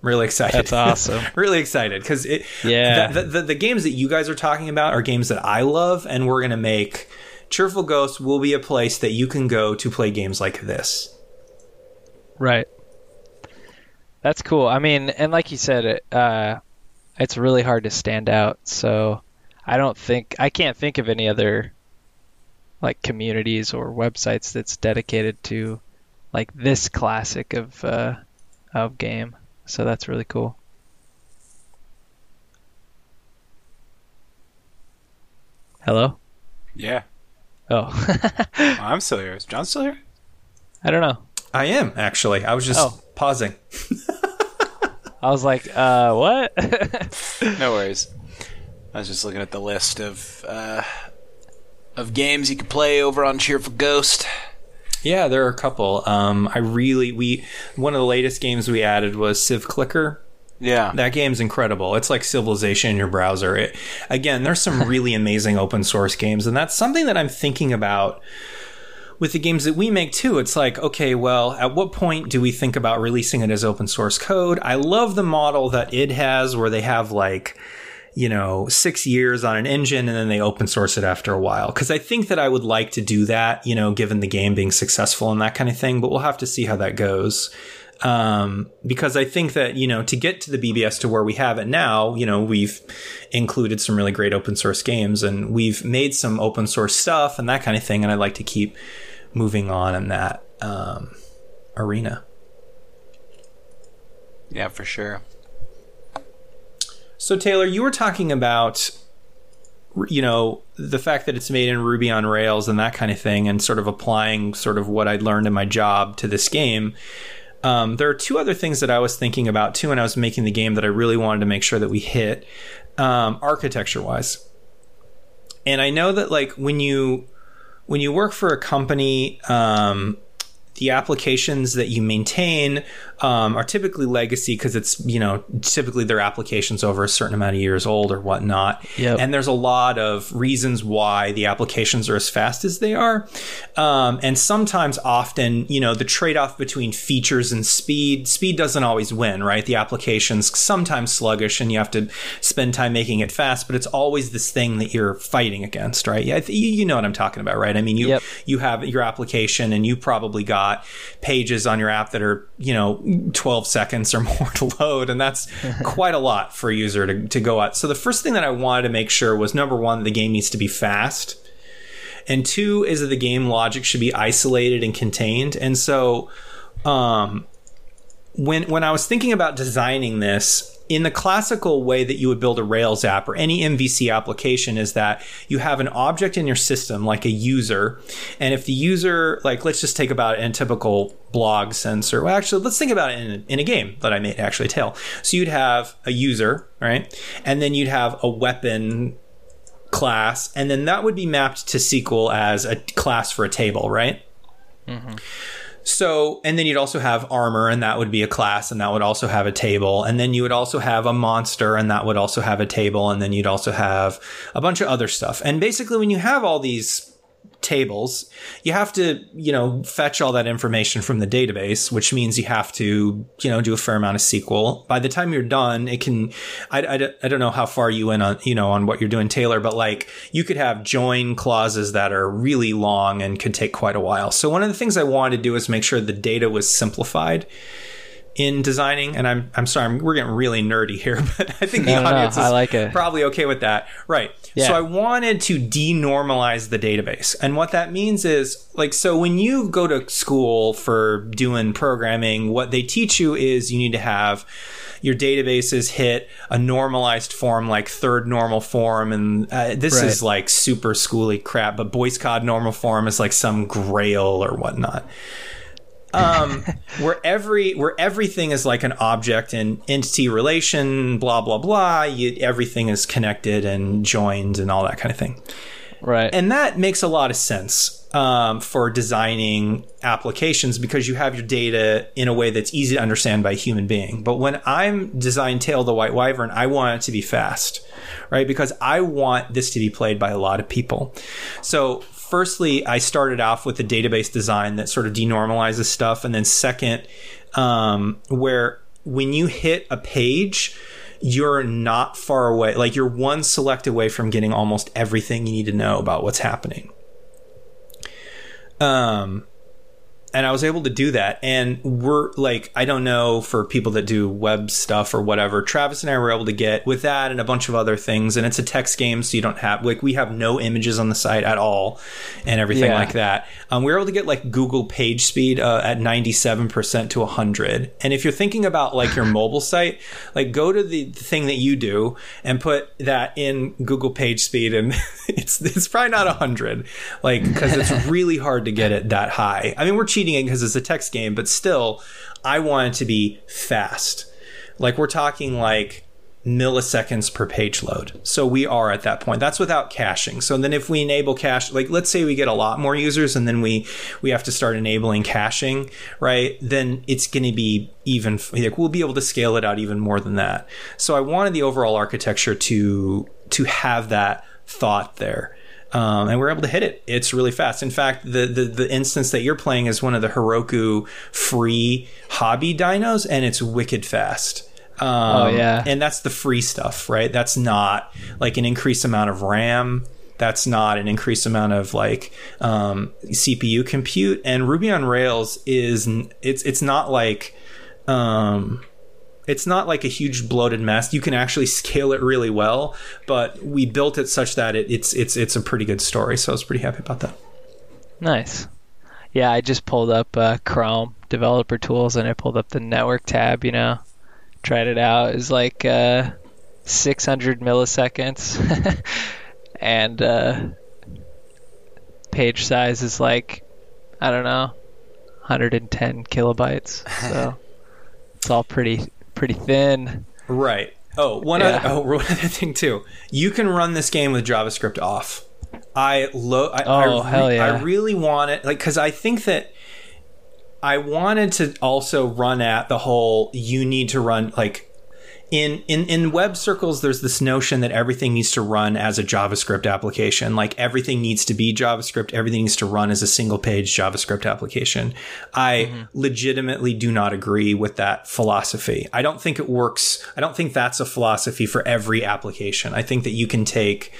Really excited. That's awesome. really excited because it. Yeah. The, the, the games that you guys are talking about are games that I love, and we're going to make Cheerful Ghost will be a place that you can go to play games like this. Right. That's cool. I mean, and like you said, it, uh, it's really hard to stand out. So I don't think I can't think of any other like communities or websites that's dedicated to like this classic of uh, of game. So that's really cool. Hello. Yeah, Oh, I'm still here. Is John still here? I don't know. I am actually. I was just Oh. pausing. I was like, uh, what? No worries. I was just looking at the list of uh, of games you could play over on Cheerful Ghost. Yeah, there are a couple. Um, I really we one of the latest games we added was Civ Clicker. Yeah, That game's incredible. It's like Civilization in your browser. It, again, there's some really amazing open source games, and that's something that I'm thinking about with the games that we make too. It's like, okay, well, at what point do we think about releasing it as open source code? I love the model that it has where they have like, you know, six years on an engine and then they open source it after a while. Cause I think that I would like to do that, you know, given the game being successful and that kind of thing, but we'll have to see how that goes. Um, because I think that, you know, to get to the BBS to where we have it now, you know, we've included some really great open source games and we've made some open source stuff and that kind of thing. And I'd like to keep moving on in that, um, arena. yeah, for sure. So Taylor, you were talking about you know the fact that it's made in Ruby on Rails and that kind of thing, and sort of applying sort of what I'd learned in my job to this game. Um, there are two other things that I was thinking about too when I was making the game that I really wanted to make sure that we hit um, architecture wise. And I know that like when you when you work for a company, um, the applications that you maintain um, are typically legacy because it's you know typically their applications over a certain amount of years old or whatnot. Yep. And there's a lot of reasons why the applications are as fast as they are, um, and sometimes often you know the trade off between features and speed. Speed doesn't always win, right? The application's sometimes sluggish, and you have to spend time making it fast. But it's always this thing that you're fighting against, right? Yeah, you you know what I'm talking about, right? I mean, you Yep. you have your application and you probably got pages on your app that are you know 12 seconds or more to load and that's quite a lot for a user to, to go at so the first thing that i wanted to make sure was number one the game needs to be fast and two is that the game logic should be isolated and contained. And so, um, when when I was thinking about designing this in the classical way that you would build a Rails app or any MVC application is that you have an object in your system like a user, and if the user like let's just take about in typical blog sensor. well, actually let's think about it in a, in a game that I made actually Tale. So you'd have a user right, and then you'd have a weapon class, and then that would be mapped to SQL as a class for a table, right? Mm-hmm. So, and then you'd also have armor, and that would be a class, and that would also have a table. And then you would also have a monster, and that would also have a table. And then you'd also have a bunch of other stuff. And basically, when you have all these tables, you have to, you know, fetch all that information from the database, which means you have to, you know, do a fair amount of SQL. By the time you're done, it can, I, I, I don't know how far you went on, you know, on what you're doing, Taylor, but like you could have join clauses that are really long and could take quite a while. So one of the things I wanted to do is make sure the data was simplified in designing, and I'm I'm sorry, we're getting really nerdy here, but I think the No, no, no, audience I is like probably okay with that. Right. Yeah. So I wanted to denormalize the database. And what that means is like so when you go to school for doing programming, what they teach you is you need to have your databases hit a normalized form like third normal form and uh, this Right. is like super schooly crap but Boyce-Codd normal form is like some grail or whatnot um, where every where everything is like an object and entity relation, blah blah blah. You, everything is connected and joined and all that kind of thing. Right. And that makes a lot of sense um, for designing applications because you have your data in a way that's easy to understand by a human being. But when I'm design Tale the White Wyvern, I want it to be fast, right? Because I want this to be played by a lot of people. So firstly, I started off with a database design that sort of denormalizes stuff, and then second, um, where when you hit a page, you're not far away. Like you're one select away from getting almost everything you need to know about what's happening. Um, and I was able to do that. And we're like, I don't know for people that do web stuff or whatever. Travis and I were able to get with that and a bunch of other things. And it's a text game, so you don't have like we have no images on the site at all, and everything Yeah. like that. Um, we were able to get like Google page speed uh, at ninety seven percent to hundred. And if you're thinking about like your mobile site, like go to the thing that you do and put that in Google page speed, and it's it's probably not hundred, like because it's really hard to get it that high. I mean, we're cheating it because it's a text game, but still, I want it to be fast. Like we're talking like milliseconds per page load. So we are at that point. That's without caching. So then if we enable cache, like let's say we get a lot more users and then we we have to start enabling caching, right? Then it's going to be even like we'll be able to scale it out even more than that. So I wanted the overall architecture to to have that thought there. Um, and we're able to hit it. It's really fast. In fact, the, the the instance that you're playing is one of the Heroku free hobby dynos, and it's wicked fast. Um, Oh, yeah. and that's the free stuff, right? That's not like an increased amount of RAM. That's not an increased amount of like um, CPU compute. And Ruby on Rails is it's it's not like um, it's not like a huge bloated mess. You can actually scale it really well, but we built it such that it, it's it's it's a pretty good story. So I was pretty happy about that. Nice. Yeah, I just pulled up uh, Chrome developer tools and I pulled up the network tab, you know, tried it out. It's like uh, 600 milliseconds. and uh, page size is like, I don't know, 110 kilobytes. So it's all pretty pretty thin. Right. Oh, one Yeah. other, oh, one other thing too. You can run this game with JavaScript off. I lo- I, Oh, I, hell yeah. I really want it, like, because I think that I wanted to also run at the whole. You need to run like in in in web circles. There's this notion that everything needs to run as a JavaScript application. Like everything needs to be JavaScript. Everything needs to run as a single page JavaScript application. I legitimately do not agree with that philosophy. I don't think it works. I don't think that's a philosophy for every application. I think that you can take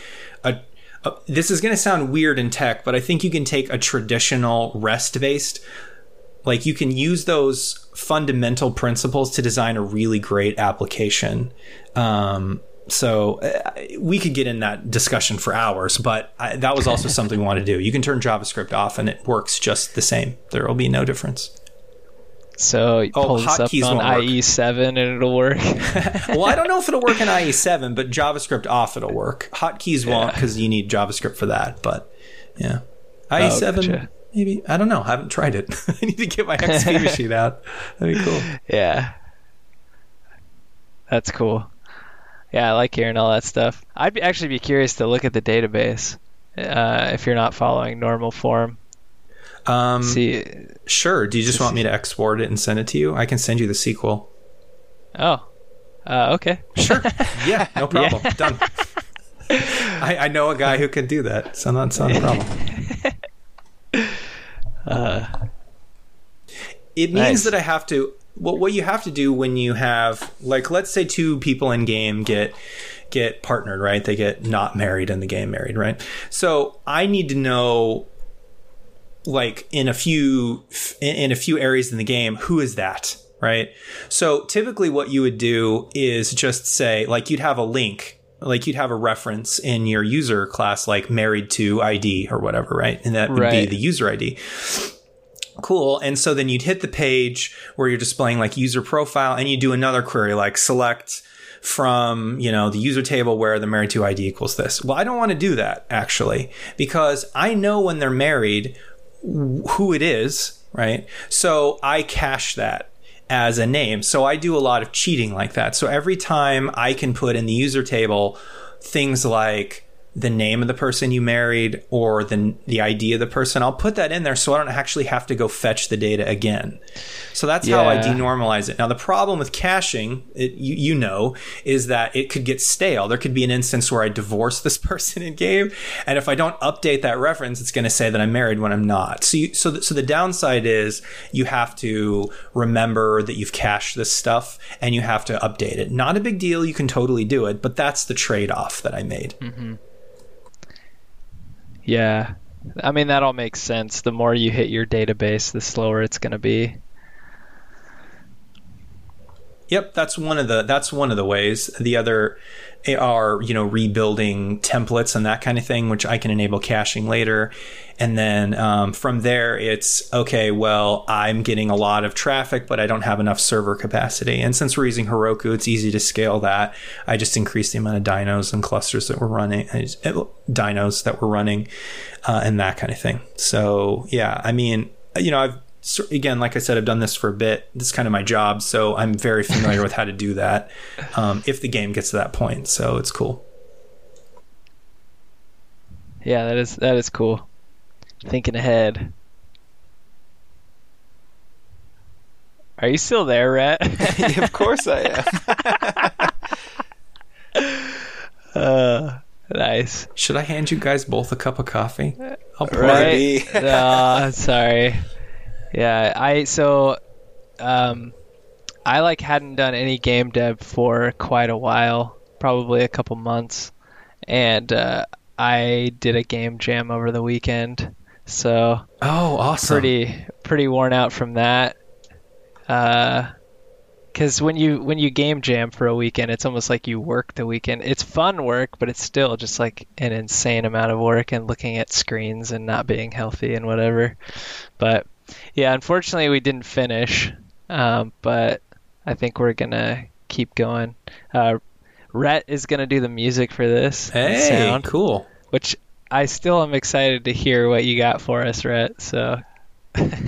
a uh, this is going to sound weird in tech, but I think you can take a traditional REST based, like you can use those fundamental principles to design a really great application. Um, so uh, we could get in that discussion for hours, but I, that was also something we want to do. You can turn JavaScript off and it works just the same. There will be no difference. So you Oh, pull this up on. IE7 and it'll work. well, I don't know if it'll work in IE7, but JavaScript off it'll work. Hotkeys won't because you need JavaScript for that. But yeah, IE7 gotcha. Maybe I don't know. I haven't tried it. I need to get my XP machine out. That'd be cool. yeah. That's cool. Yeah, I like hearing all that stuff. I'd be, actually be curious to look at the database uh, if you're not following normal form. Um, See, sure. Do you just want me to export it and send it to you? I can send you the SQL. oh, uh, okay. Sure. yeah, no problem. Done. I, I know a guy who can do that, so that's not a problem. Uh, it means Nice. that I have to. What what you have to do when you have like let's say two people in game get get partnered, right? They get not married in the game married, right? So I need to know like in a few in a few areas in the game who is that right so typically what you would do is just say like you'd have a link like you'd have a reference in your user class like married to id or whatever right? And that would be the user id cool. And so then you'd hit the page where you're displaying like user profile and you do another query like select from you know the user table where the married to id equals this. Well i don't want to do that actually because i know when they're married who it is, right? So I cache that as a name. So I do a lot of cheating like that. So every time I can put in the user table things like the name of the person you married or the the ID of the person, I'll put that in there so I don't actually have to go fetch the data again. So that's how I denormalize it. Now the problem with caching, it, you, you know, is that it could get stale. There could be an instance where I divorce this person in game, and if I don't update that reference, it's going to say that I'm married when I'm not. So you, so the, so the downside is you have to remember that you've cached this stuff and you have to update it. Not a big deal. You can totally do it, but that's the trade off that I made. Mm-hmm. Yeah. I mean, that all makes sense. The more you hit your database, the slower it's going to be. Yep, that's one of the that's one of the ways. The other are you know rebuilding templates and that kind of thing, which I can enable caching later. And then um, from there, it's okay. Well, I'm getting a lot of traffic, but I don't have enough server capacity. And since we're using Heroku, it's easy to scale that. I just increase the amount of dynos and clusters that we're running, dynos that we're running, uh, and that kind of thing. So yeah, I mean, you know, I've so again, like I said, I've done this for a bit. This is kind of my job, so I'm very familiar with how to do that. Um, if the game gets to that point, so it's cool. Yeah, that is that is cool. Thinking ahead. Are you still there, Rhett? of course I am. uh, nice. Should I hand you guys both a cup of coffee? I'll pour Right? Maybe. no, sorry. Yeah, I so um I like hadn't done any game dev for quite a while, probably a couple months. And uh I did a game jam over the weekend. So Oh, awesome! pretty pretty worn out from that. Uh, because when you when you game jam for a weekend, it's almost like you work the weekend. It's fun work, but it's still just like an insane amount of work and looking at screens and not being healthy and whatever. But yeah, unfortunately, we didn't finish. Um, but I think we're gonna keep going. Uh, Rhett is gonna do the music for this Hey, sound, cool. which I still am excited to hear what you got for us, Rhett. So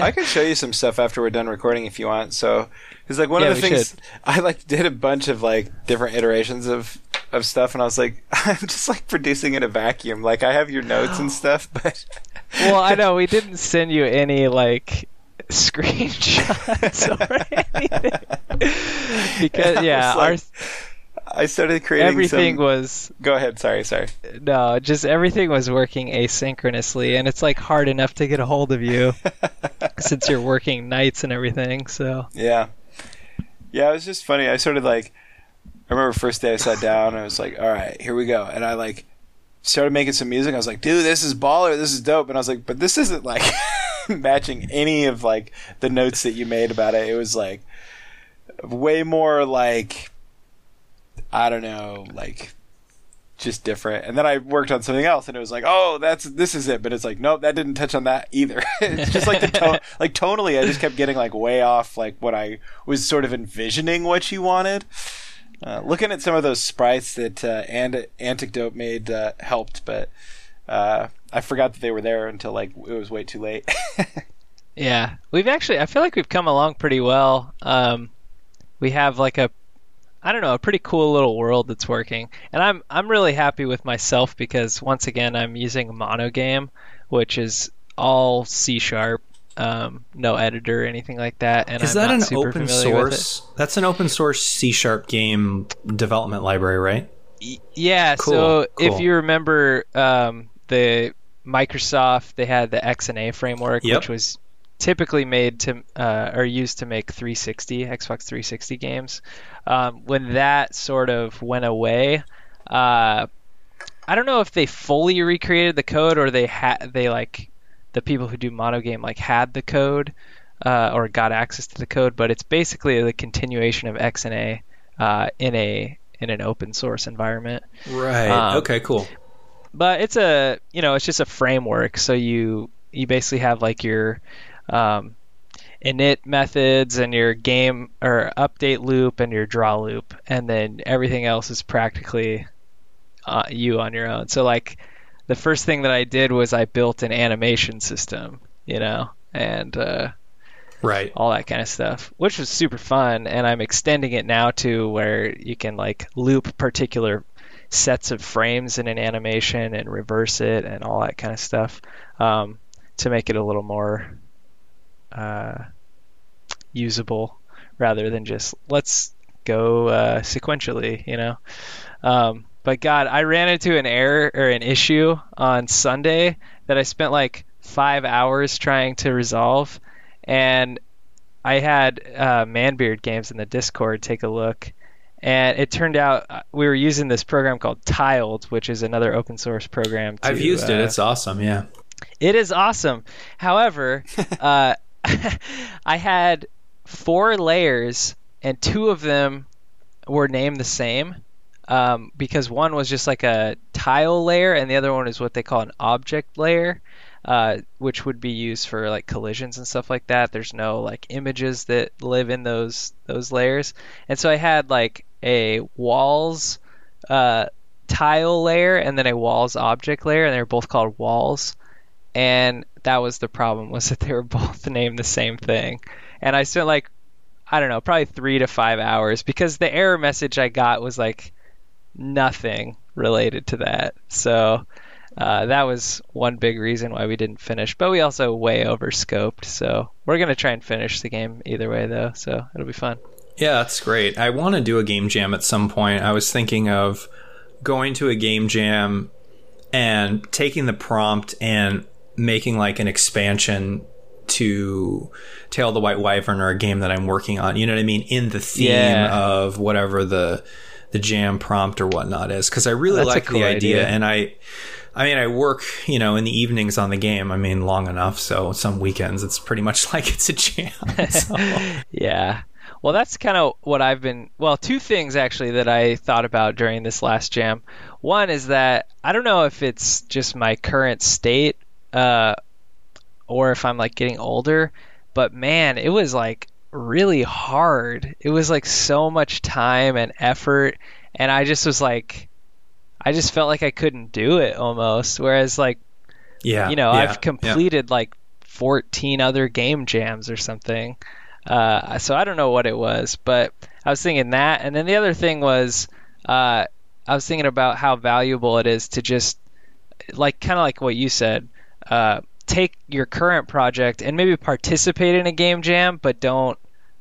I can show you some stuff after we're done recording if you want. So, it's like one Yeah, of the things should. I like did a bunch of like different iterations of of stuff, and I was like, I'm just like producing in a vacuum. Like I have your notes and stuff, but Well, I know we didn't send you any like screenshots or anything because yeah, I our was I started creating everything some. was Go ahead. Sorry, sorry. no, just everything was working asynchronously, and it's like hard enough to get a hold of you since you're working nights and everything. So Yeah. Yeah, it was just funny. I sort of like I remember first day I sat down I was like, all right, here we go. And I like started making some music. I was like, dude, this is baller. This is dope. And I was like, but this isn't like matching any of like the notes that you made about it. It was like way more like I don't know, like just different. And then I worked on something else, and it was like, oh, that's this is it. But it's like, nope, that didn't touch on that either. it's just like the tone, like tonally, I just kept getting like way off, like what I was sort of envisioning what she wanted. Uh, looking at some of those sprites that uh, and Anecdote made uh, helped, but uh, I forgot that they were there until like it was way too late. yeah, we've actually I feel like we've come along pretty well. Um, we have like a I don't know, a pretty cool little world that's working. And I'm I'm really happy with myself because once again I'm using Monogame, which is all C sharp, um, no editor or anything like that. And is I'm that not an open source? That's an open source C sharp game development library, right? Yeah. Cool, So cool. if you remember um, the Microsoft, they had the XNA framework, Yep. which was typically made to uh, or used to make 360 Xbox 360 games. Um, when that sort of went away, uh, I don't know if they fully recreated the code or they had they like the people who do monogame like had the code uh, or got access to the code, but it's basically the continuation of XNA uh, in a in an open source environment Right. Um, okay. Cool. but it's a you know it's just a framework so you you basically have like your um, init methods and your game or update loop and your draw loop and then everything else is practically uh, you on your own so like the first thing that i did was i built an animation system you know and uh, Right. all that kind of stuff, which was super fun. And I'm extending it now to where you can like loop particular sets of frames in an animation and reverse it and all that kind of stuff um, to make it a little more uh, usable rather than just let's go uh, sequentially, you know. Um, but God, I ran into an error or an issue on Sunday that I spent like five hours trying to resolve, and I had uh, Manbeard Games in the Discord take a look, and it turned out uh, we were using this program called Tiled, which is another open source program. To, I've used it. uh, It's awesome. Yeah. it is awesome. However, uh, I had four layers, and two of them were named the same um, because one was just like a tile layer, and the other one is what they call an object layer, uh, which would be used for like collisions and stuff like that. There's no like images that live in those those layers, and so I had like a walls uh, tile layer and then a walls object layer, and they're both called walls. And that was the problem was that they were both named the same thing. And i spent like i don't know probably three to five hours because the error message i got was like nothing related to that so uh, that was one big reason why we didn't finish but we also way over scoped so we're going to try and finish the game either way though so it'll be fun Yeah, that's great. I want to do a game jam at some point. I was thinking of going to a game jam and taking the prompt and making like an expansion to Tale of the White Wyvern or a game that I'm working on. You know what I mean? In the theme Yeah. of whatever the the jam prompt or whatnot is. Because I really That's like cool the idea, idea. and I. I mean, I work, you know, in the evenings on the game. I mean, long enough. So some weekends, it's pretty much like it's a jam. So. Yeah. Well, that's kind of what I've been. Well, two things actually that I thought about during this last jam. One is that I don't know if it's just my current state uh, or if I'm like getting older, but man, it was like really hard. It was like so much time and effort, and I just was like, I just felt like I couldn't do it almost. Whereas, like, Yeah. you know, yeah, I've yeah. completed like 14 other game jams or something. Uh, so I don't know what it was, but I was thinking that. And then the other thing was, uh, I was thinking about how valuable it is to just, like, kind of like what you said, uh, take your current project and maybe participate in a game jam, but don't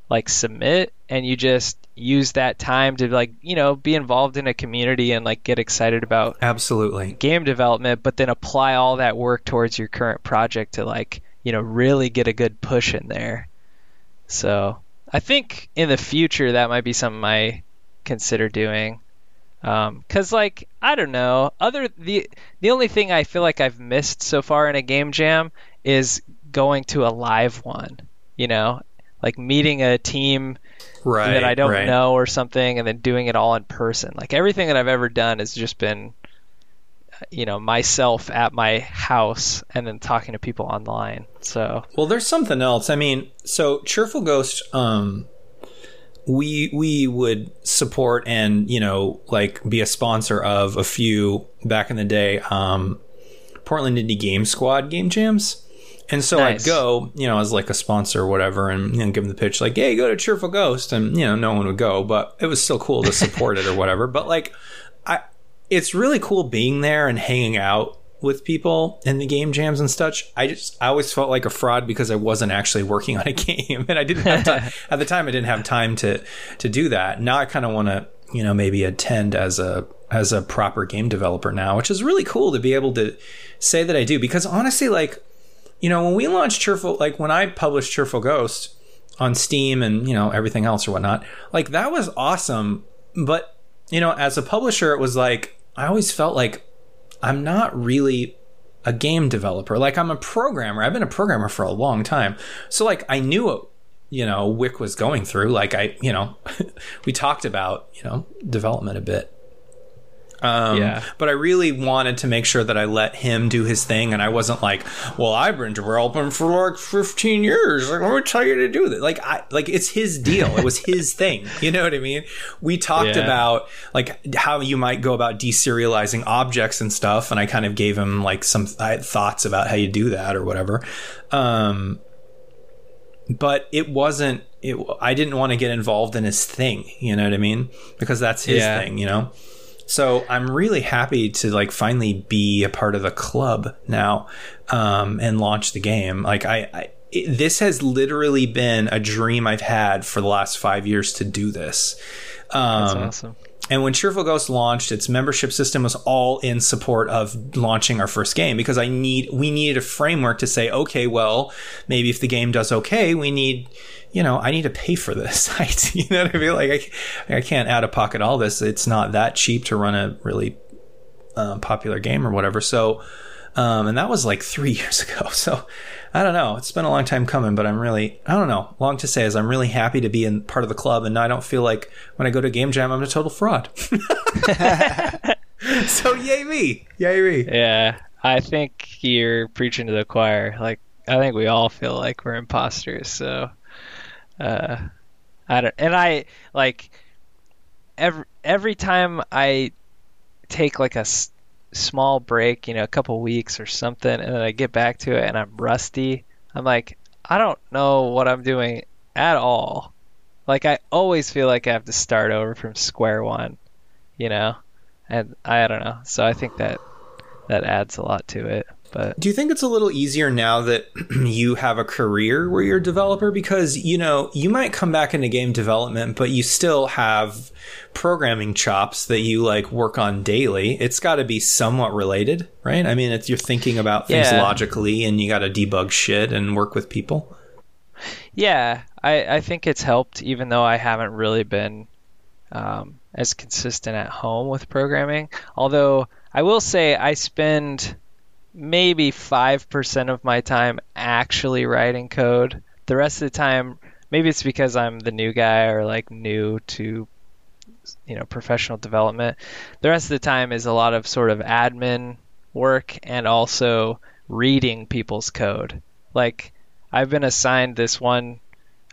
like submit, and you just use that time to like, you know, be involved in a community and like get excited about Absolutely. game development, but then apply all that work towards your current project to like, you know, really get a good push in there. So I think in the future that might be something I consider doing. Um 'cause like I don't know, other the the only thing I feel like I've missed so far in a game jam is going to a live one. You know, like meeting a team right, that I don't right. know or something, and then doing it all in person. Like everything that I've ever done has just been, you know, myself at my house and then talking to people online. So Well, there's something else. I mean, so Cheerful Ghost, um, we we would support and you know like be a sponsor of a few back in the day, um, Portland Indie Game Squad game jams. And so Nice. I'd go, you know, as like a sponsor or whatever, and you know, give them the pitch, like, "Hey, go to Cheerful Ghost," and you know, no one would go, but it was still cool to support it or whatever. But like, I, it's really cool being there and hanging out with people in the game jams and such. I just I always felt like a fraud because I wasn't actually working on a game and I didn't have time at the time I didn't have time to to do that. Now I kind of want to, you know, maybe attend as a as a proper game developer now, which is really cool to be able to say that I do because honestly like you know, when we launched Cheerful like when I published Cheerful Ghost on Steam and, you know, everything else or whatnot, like that was awesome, but you know, as a publisher it was like I always felt like I'm not really a game developer. Like I'm a programmer. I've been a programmer for a long time. So like I knew what you know Wick was going through. Like I, you know, we talked about you know development a bit. Um, Yeah. But I really wanted to make sure that I let him do his thing, and I wasn't like, "Well, I've been developing for like 15 years. Like, let me tell you to do that." Like, I like it's his deal. It was his thing. You know what I mean? We talked Yeah. about like how you might go about deserializing objects and stuff, and I kind of gave him like some th- thoughts about how you do that or whatever. Um, but it wasn't. It. I didn't want to get involved in his thing. You know what I mean? Because that's his Yeah. thing. You know. So I'm really happy to like finally be a part of the club now um, and launch the game. Like I, I it, this has literally been a dream I've had for the last five years to do this. that's Um, awesome. And when Cheerful Ghost launched, its membership system was all in support of launching our first game because I need we needed a framework to say, okay, well, maybe if the game does okay, we need, you know, I need to pay for this you know what I mean? Like I, I can't out of pocket all this. It's not that cheap to run a really um, popular game or whatever. So, um, and that was like three years ago. So I don't know. It's been a long time coming, but I'm really, I don't know. Long to say is I'm really happy to be in part of the club and I don't feel like when I go to game jam, I'm a total fraud. so yay me. Yay me. Yeah, I think you're preaching to the choir. Like, I think we all feel like we're imposters. So, uh, I don't, and I like every every time I take like a small break, you know, a couple weeks or something, and then I get back to it and I'm rusty. I'm like, I don't know what I'm doing at all. Like, I always feel like I have to start over from square one, you know, and I don't know. So I think that that adds a lot to it. But Do you think it's a little easier now that you have a career where you're a developer? Because, you know, you might come back into game development, but you still have programming chops that you like work on daily. It's got to be somewhat related, right? I mean, it's, you're thinking about things Yeah. logically and you got to debug shit and work with people. yeah, I, I think it's helped, even though I haven't really been um, as consistent at home with programming. Although I will say I spend maybe 5% of my time actually writing code. The rest of the time, maybe it's because I'm the new guy or like new to you know professional development. The rest of the time is a lot of sort of admin work and also reading people's code. Like I've been assigned this one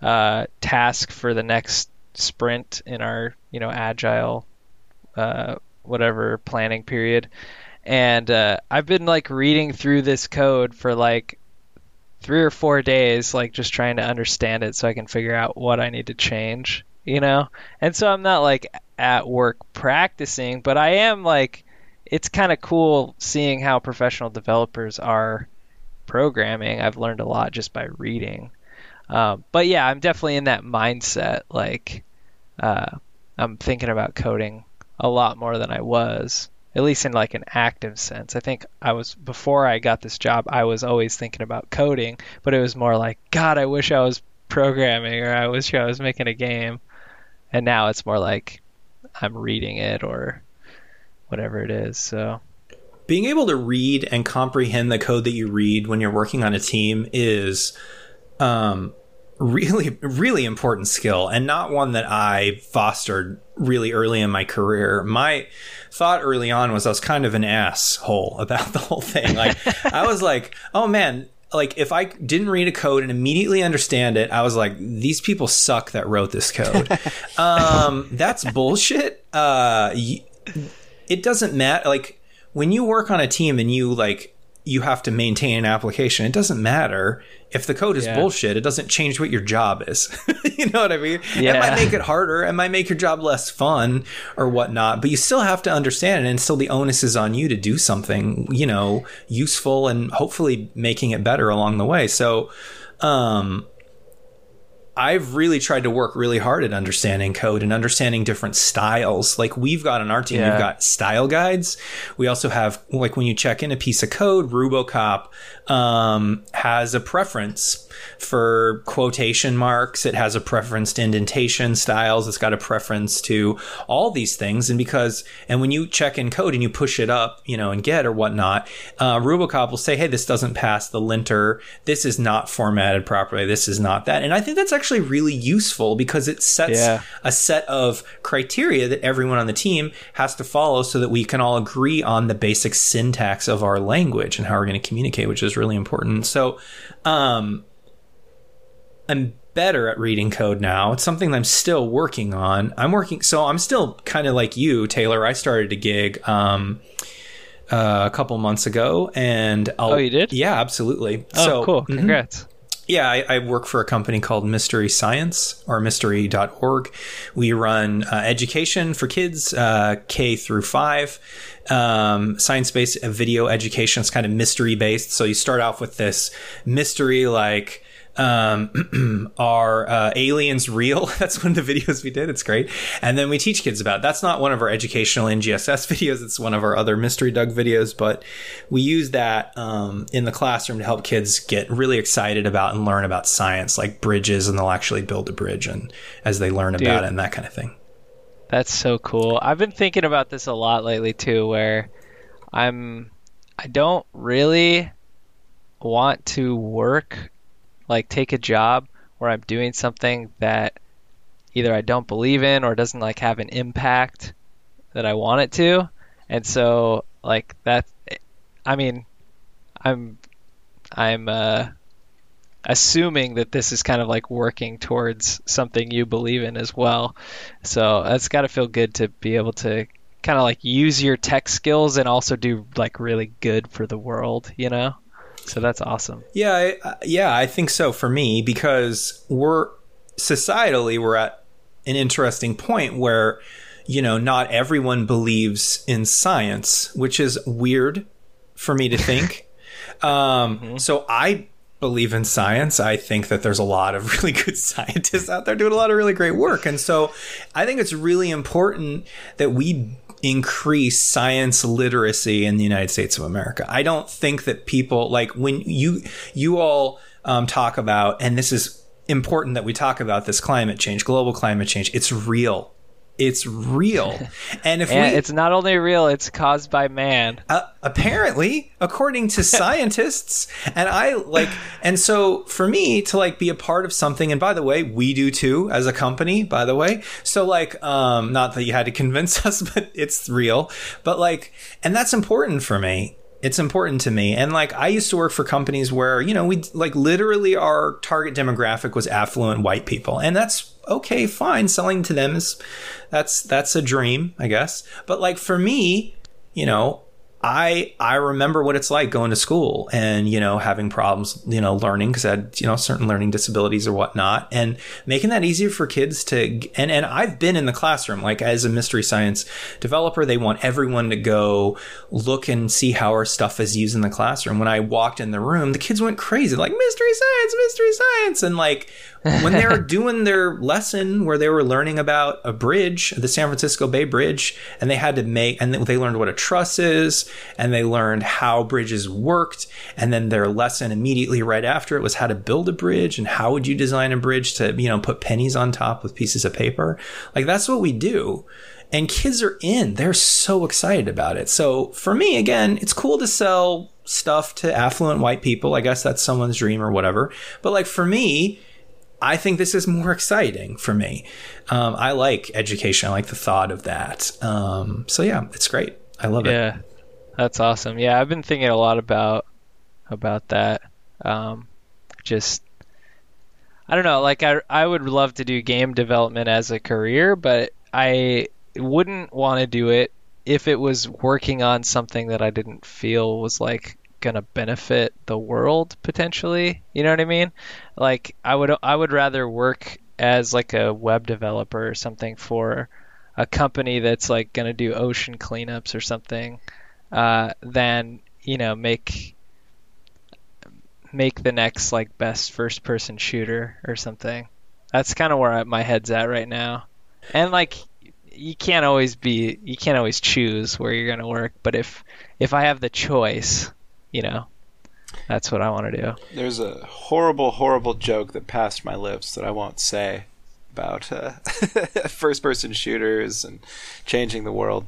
uh, task for the next sprint in our you know agile uh, whatever planning period, and uh, I've been like reading through this code for like three or four days, like just trying to understand it so I can figure out what I need to change, you know? And so I'm not like at work practicing, but I am like, it's kind of cool seeing how professional developers are programming. I've learned a lot just by reading. Um, but yeah, I'm definitely in that mindset. Like, uh, I'm thinking about coding a lot more than I was at least in like an active sense. I think I was before I got this job, I was always thinking about coding, but it was more like, God, I wish I was programming or I wish I was making a game. And now it's more like I'm reading it or whatever it is. So being able to read and comprehend the code that you read when you're working on a team is um really, really important skill and not one that I fostered really early in my career. My thought early on was I was kind of an asshole about the whole thing. Like, I was like, oh man, like if I didn't read a code and immediately understand it, I was like, these people suck that wrote this code. um, that's bullshit. Uh, it doesn't matter. Like when you work on a team and you like you have to maintain an application. It doesn't matter if the code is yeah. bullshit. It doesn't change what your job is. you know what I mean? Yeah. It might make it harder. It might make your job less fun or whatnot. But you still have to understand it, and still the onus is on you to do something, you know, useful and hopefully making it better along the way. So, um, I've really tried to work really hard at understanding code and understanding different styles. Like we've got on our team, yeah. we've got style guides. We also have like when you check in a piece of code, Rubocop um, has a preference for quotation marks. It has a preference to indentation styles. It's got a preference to all these things. And because, and when you check in code and you push it up, you know, and Git or whatnot, uh, Rubocop will say, Hey, this doesn't pass the linter. This is not formatted properly. This is not that. And I think that's actually really useful because it sets yeah. a set of criteria that everyone on the team has to follow so that we can all agree on the basic syntax of our language and how we're going to communicate, which is really important. So, um, I'm better at reading code now. It's something that I'm still working on. I'm working, so I'm still kind of like you, Taylor. I started a gig um, uh, a couple months ago, and I'll, oh, you did? Yeah, absolutely. Oh, so, cool! Mm-hmm. Congrats. Mm-hmm. Yeah, I, I, work for a company called Mystery Science or mystery.org. We run uh, education for kids, uh, K through five, um, science based video education. It's kind of mystery based. So you start off with this mystery like, um, are uh, aliens real? That's one of the videos we did. It's great. And then we teach kids about. It. That's not one of our educational NGSS videos. It's one of our other Mystery Doug videos. But we use that um, in the classroom to help kids get really excited about and learn about science, like bridges, and they'll actually build a bridge and as they learn Dude, about it and that kind of thing. That's so cool. I've been thinking about this a lot lately too, where I'm I don't really want to work like take a job where I'm doing something that either I don't believe in or doesn't like have an impact that I want it to. And so like that I mean I'm I'm uh assuming that this is kind of like working towards something you believe in as well. So that's got to feel good to be able to kind of like use your tech skills and also do like really good for the world, you know? So that's awesome. Yeah, I, yeah, I think so for me because we're societally we're at an interesting point where you know not everyone believes in science, which is weird for me to think. um, mm-hmm. So I believe in science. I think that there's a lot of really good scientists out there doing a lot of really great work, and so I think it's really important that we increase science literacy in the United States of America. I don't think that people like when you you all um, talk about, and this is important that we talk about this climate change, global climate change. It's real. It's real. And if and we, it's not only real, it's caused by man. Uh, apparently, according to scientists. and I like and so for me to like be a part of something and by the way, we do too as a company, by the way. So like um not that you had to convince us, but it's real. But like and that's important for me it's important to me and like i used to work for companies where you know we like literally our target demographic was affluent white people and that's okay, fine, selling to them is that's that's a dream, I guess. But like for me, you know, I I remember what it's like going to school and you know having problems you know learning because I had you know certain learning disabilities or whatnot and making that easier for kids to and and I've been in the classroom like as a mystery science developer they want everyone to go look and see how our stuff is used in the classroom when I walked in the room the kids went crazy like mystery science mystery science and like when they were doing their lesson where they were learning about a bridge, the San Francisco Bay Bridge, and they had to make, and they learned what a truss is, and they learned how bridges worked. And then their lesson immediately right after it was how to build a bridge and how would you design a bridge to, you know, put pennies on top with pieces of paper. Like that's what we do. And kids are in, they're so excited about it. So for me, again, it's cool to sell stuff to affluent white people. I guess that's someone's dream or whatever. But like for me, I think this is more exciting for me. Um, I like education. I like the thought of that. Um, so yeah, it's great. I love it. Yeah, that's awesome. Yeah, I've been thinking a lot about about that. Um, just I don't know. Like I I would love to do game development as a career, but I wouldn't want to do it if it was working on something that I didn't feel was like gonna benefit the world potentially. You know what I mean? Like I would I would rather work as like a web developer or something for a company that's like gonna do ocean cleanups or something uh, than you know make make the next like best first person shooter or something. That's kind of where I, my head's at right now. And like you can't always be you can't always choose where you're going to work, but if if I have the choice, you know, that's what I want to do. There's a horrible horrible joke that passed my lips that I won't say about uh, first person shooters and changing the world.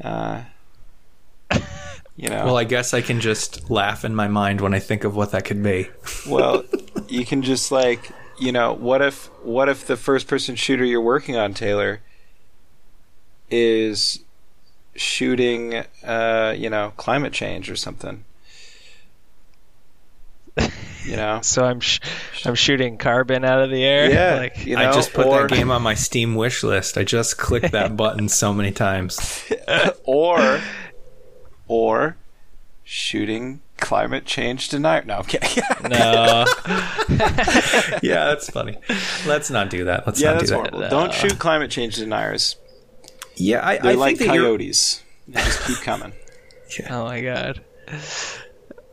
Uh, you know. Well, I guess I can just laugh in my mind when I think of what that could be. well, you can just like, you know, what if what if the first person shooter you're working on, Taylor, is shooting uh, you know, climate change or something? You know. So I'm sh- I'm shooting carbon out of the air. Yeah, like you know, I just put or- that game on my Steam wish list. I just clicked that button so many times. or or shooting climate change denier. No, I'm kidding. no. Yeah, that's funny. Let's not do that. Let's yeah, not do that's that. horrible. Don't shoot climate change deniers. Yeah, I, They're I like think that you're, coyotes. They just keep coming. oh my god.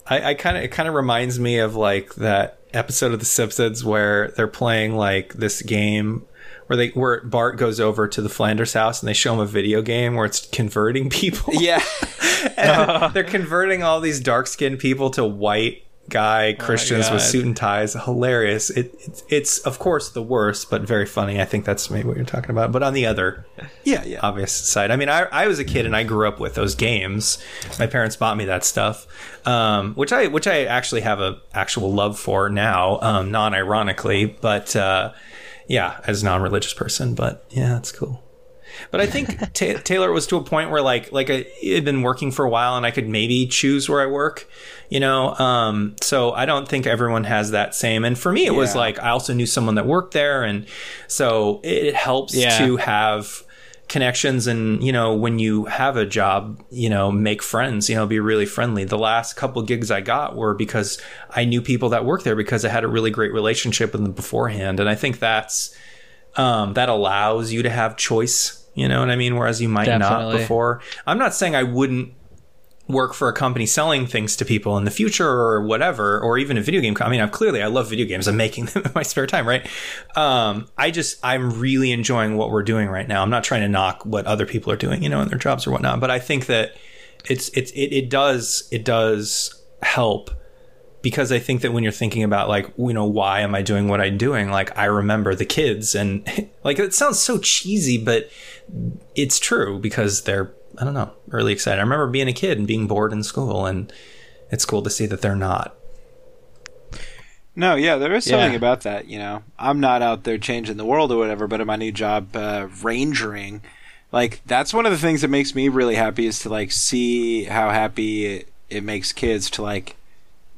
I, I kind of it kind of reminds me of like that episode of The Simpsons where they're playing like this game where they where Bart goes over to the Flanders house and they show him a video game where it's converting people. Yeah. And they're converting all these dark skinned people to white guy Christians with suit and ties. Hilarious. It, it's it's of course the worst, but very funny. I think that's maybe what you're talking about. But on the other Yeah, yeah. obvious side. I mean, I, I was a kid and I grew up with those games. My parents bought me that stuff, um, which I which I actually have a actual love for now, um, non ironically. But uh, yeah, as a non religious person. But yeah, it's cool. But I think Ta Taylor was to a point where like like I had been working for a while and I could maybe choose where I work, you know. Um, so I don't think everyone has that same. And for me, it was like I also knew someone that worked there, and so it helps Yeah. to have connections. And you know when you have a job you know make friends you know be really friendly. The last couple gigs i got were because i knew people that worked there because i had a really great relationship with them beforehand. And i think that's um, that allows you to have choice you know what i mean? Whereas you might not before. I'm not saying i wouldn't work for a company selling things to people in the future or whatever, or even a video game. I mean, I'm clearly I love video games. I'm making them in my spare time, right? Um, I just I'm really enjoying what we're doing right now. I'm not trying to knock what other people are doing, you know, in their jobs or whatnot, but I think that it's it's it, it does it does help because I think that when you're thinking about like you know why am I doing what I'm doing, like I remember the kids and like it sounds so cheesy, but it's true because they're I don't know really excited. I remember being a kid and being bored in school, and it's cool to see that they're not. No, yeah, there is something Yeah. about that. You know, I'm not out there changing the world or whatever, but in my new job, uh, rangering, like that's one of the things that makes me really happy is to like see how happy it, it makes kids to like,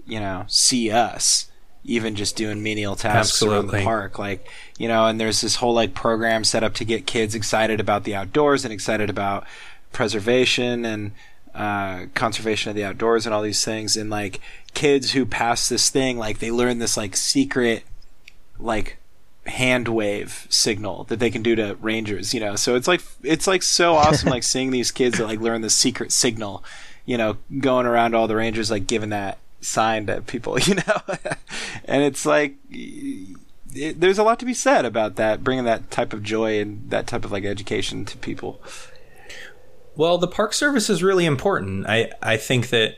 you know, see us even just doing menial tasks around the park, like you know, and there's this whole like program set up to get kids excited about the outdoors and excited about preservation and uh, conservation of the outdoors and all these things. And like kids who pass this thing like they learn this like secret like hand wave signal that they can do to rangers you know? So it's like it's like so awesome like seeing these kids that like learn the secret signal you know going around all the rangers like giving that sign to people you know? And it's like it, there's a lot to be said about that bringing that type of joy and that type of like education to people Well, the park service is really important. I I think that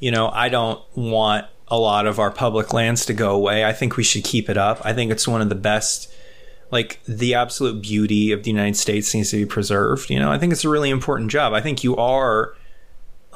you know I don't want a lot of our public lands to go away. I think we should keep it up. I think it's one of the best. Like the absolute beauty of the United States needs to be preserved. You know, I think it's a really important job. I think you are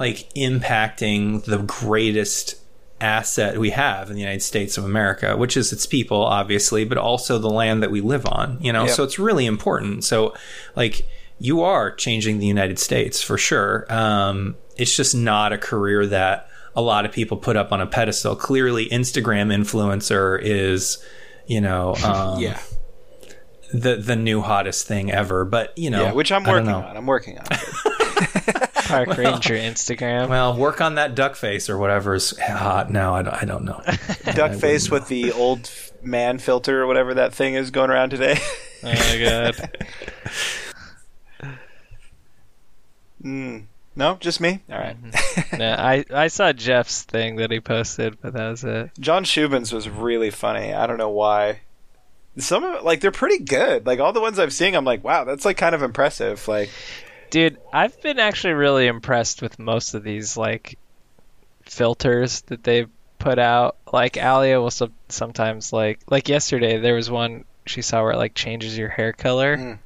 like impacting the greatest asset we have in the United States of America, which is its people, obviously, but also the land that we live on, you know? Yeah. So it's really important. So, like, you are changing the United States for sure. Um, it's just not a career that a lot of people put up on a pedestal. Clearly, Instagram influencer is, you know, um, yeah, the the new hottest thing ever. But you know, yeah, which I'm working on. I'm working on. it. Park Ranger Instagram. Well, work on that duck face or whatever's hot now. I don't, I don't know. Duck face with the old man filter or whatever that thing is going around today. Oh my god. Mm. No, just me. All right. no, I I saw Jeff's thing that he posted, but that was it. John Shubin's was really funny. I don't know why. Some of it, like they're pretty good. Like all the ones I've seen, I'm like, wow, that's like kind of impressive. Like, Dude, I've been actually really impressed with most of these like filters that they've put out. Like Alia will sometimes like like yesterday there was one she saw where it like changes your hair color. Mm.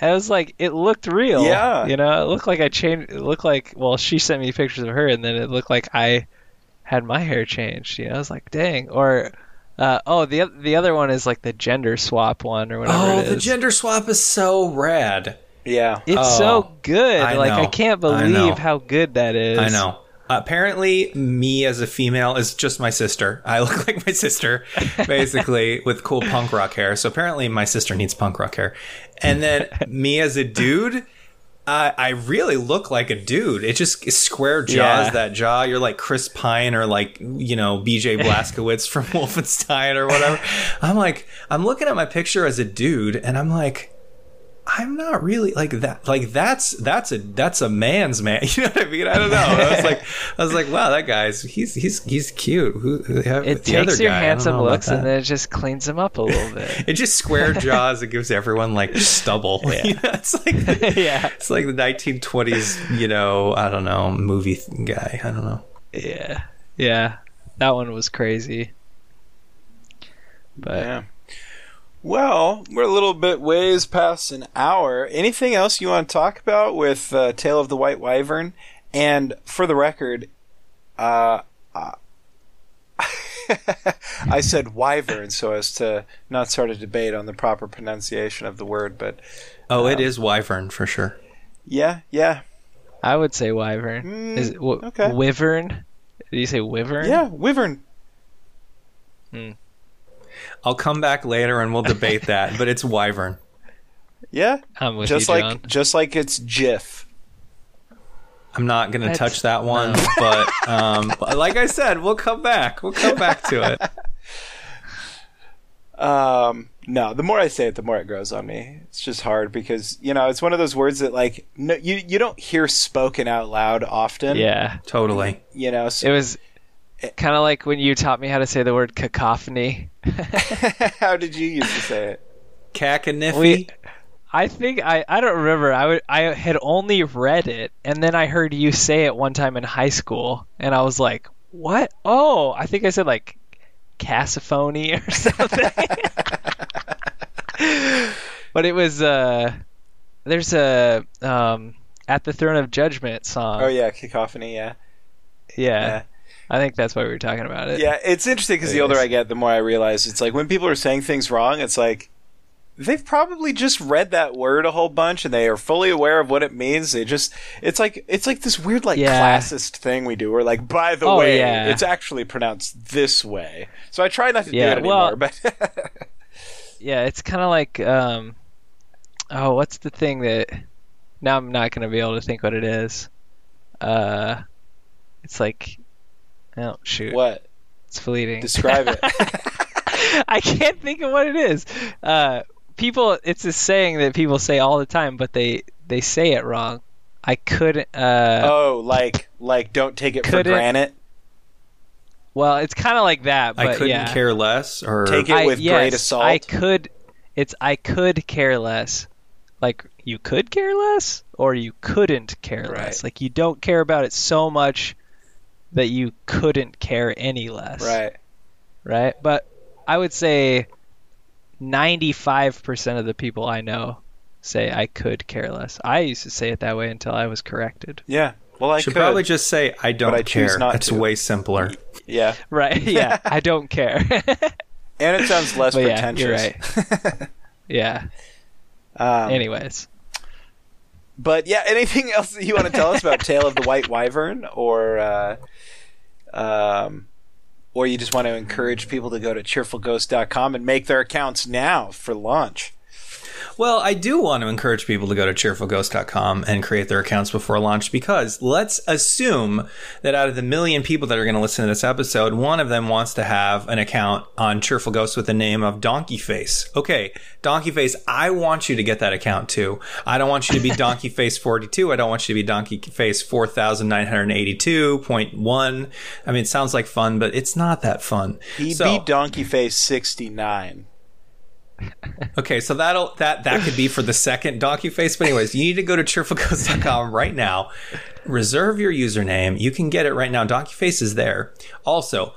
And it was like it looked real. Yeah. You know, it looked like I changed it looked like well, she sent me pictures of her and then it looked like I had my hair changed. You know, I was like, dang. Or uh, oh, the the other one is like the gender swap one or whatever oh, it is. the gender swap is so rad. yeah, It's Oh, so good. I like I can't I believe how good that is. I know. Apparently, me as a female is just my sister. I look like my sister, basically, with cool punk rock hair. So apparently, my sister needs punk rock hair. And then me as a dude, I I really look like a dude. It just square jaws, Yeah. that jaw. You're like Chris Pine or like, you know, BJ Blazkowicz from Wolfenstein or whatever. I'm like, I'm looking at my picture as a dude and I'm like, I'm not really like that. Like that's that's a that's a man's man. You know what I mean? I don't know. I was like, I was like, wow, that guy's he's he's he's cute. Who, who It the other takes your guy, handsome looks and then it just cleans him up a little bit. it just square jaws. It gives everyone like stubble. You know, it's like the, yeah. it's like the 1920s. You know, I don't know movie guy. I don't know. Yeah. Yeah. That one was crazy. But yeah. Well, we're a little bit ways past an hour. Anything else you want to talk about with uh, Tale of the White Wyvern? And for the record, uh, uh, I said wyvern so as to not start a debate on the proper pronunciation of the word, but Oh, it is wyvern for sure. yeah, yeah, I would say wyvern. Mm, Is it w- okay. wyvern? Did you say wyvern? yeah, wyvern. I'll come back later and we'll debate that. But it's wyvern. Yeah, I'm with just you, like John. just like it's GIF. I'm not going to That's- touch that one, but um, like I said, we'll come back. We'll come back to it. Um, no, the more I say it, the more it grows on me. It's just hard because you know it's one of those words that like no, you you don't hear spoken out loud often. Yeah. Totally. you know. So It was kind of like when you taught me how to say the word cacophony. how did you used to say it? Cackaniffy. We, I think I, I don't remember. I would, I had only read it, and then I heard you say it one time in high school, and I was like, "What? Oh, I think I said like cacophony or something." but it was uh, there's a um, at the throne of judgment song. Oh yeah, cacophony. Yeah, yeah. yeah. I think that's why we were talking about it. yeah. It's interesting because the older I get, the more I realize it's like when people are saying things wrong, it's like they've probably just read that word a whole bunch and they are fully aware of what it means. They just it's like it's like this weird like Yeah. classist thing we do. Where like by the Oh, way, yeah. it's actually pronounced this way. So I try not to Yeah, do it well- anymore. But Yeah, it's kind of like um, oh, what's the thing that now I'm not gonna be able to think what it is. Uh, it's like, oh shoot, what? it's fleeting. Describe it. I can't think of what it is. Uh, people, it's a saying that people say all the time, but they they say it wrong. I couldn't. Uh, oh, like like don't take it for granted. well, it's kind of like that, but I couldn't yeah. care less. Or Take it I, with yes, great assault. I could. It's I could care less. Like you could care less, or you couldn't care Right. less. Like you don't care about it so much that you couldn't care any less. Right. Right. But I would say ninety-five percent of the people I know say I could care less. I used to say it that way until I was corrected. Yeah. Well, I Should could. probably just say I don't I choose care. not it's to. way simpler. yeah, Right? Yeah. I don't care. and it sounds less But yeah, you're right. yeah. Um, Anyways. But yeah, anything else that you want to tell us about Tale of the White Wyvern, or uh, um, or you just want to encourage people to go to cheerfulghost.com and make their accounts now for launch? Well, I do want to encourage people to go to cheerfulghost.com and create their accounts before launch because let's assume that out of the million people that are going to listen to this episode, one of them wants to have an account on Cheerful Ghost with the name of Donkey Face. Okay, Donkey Face, I want you to get that account too. I don't want you to be Donkey Face 42. I don't want you to be Donkey Face 4982.1. I mean, it sounds like fun, but it's not that fun. He So- beat Donkey Face sixty nine. Okay, so that'll that that could be for the second donkey face. But anyways, you need to go to cheerfulghost.com right now. Reserve your username. You can get it right now. Donkey face is there. Also,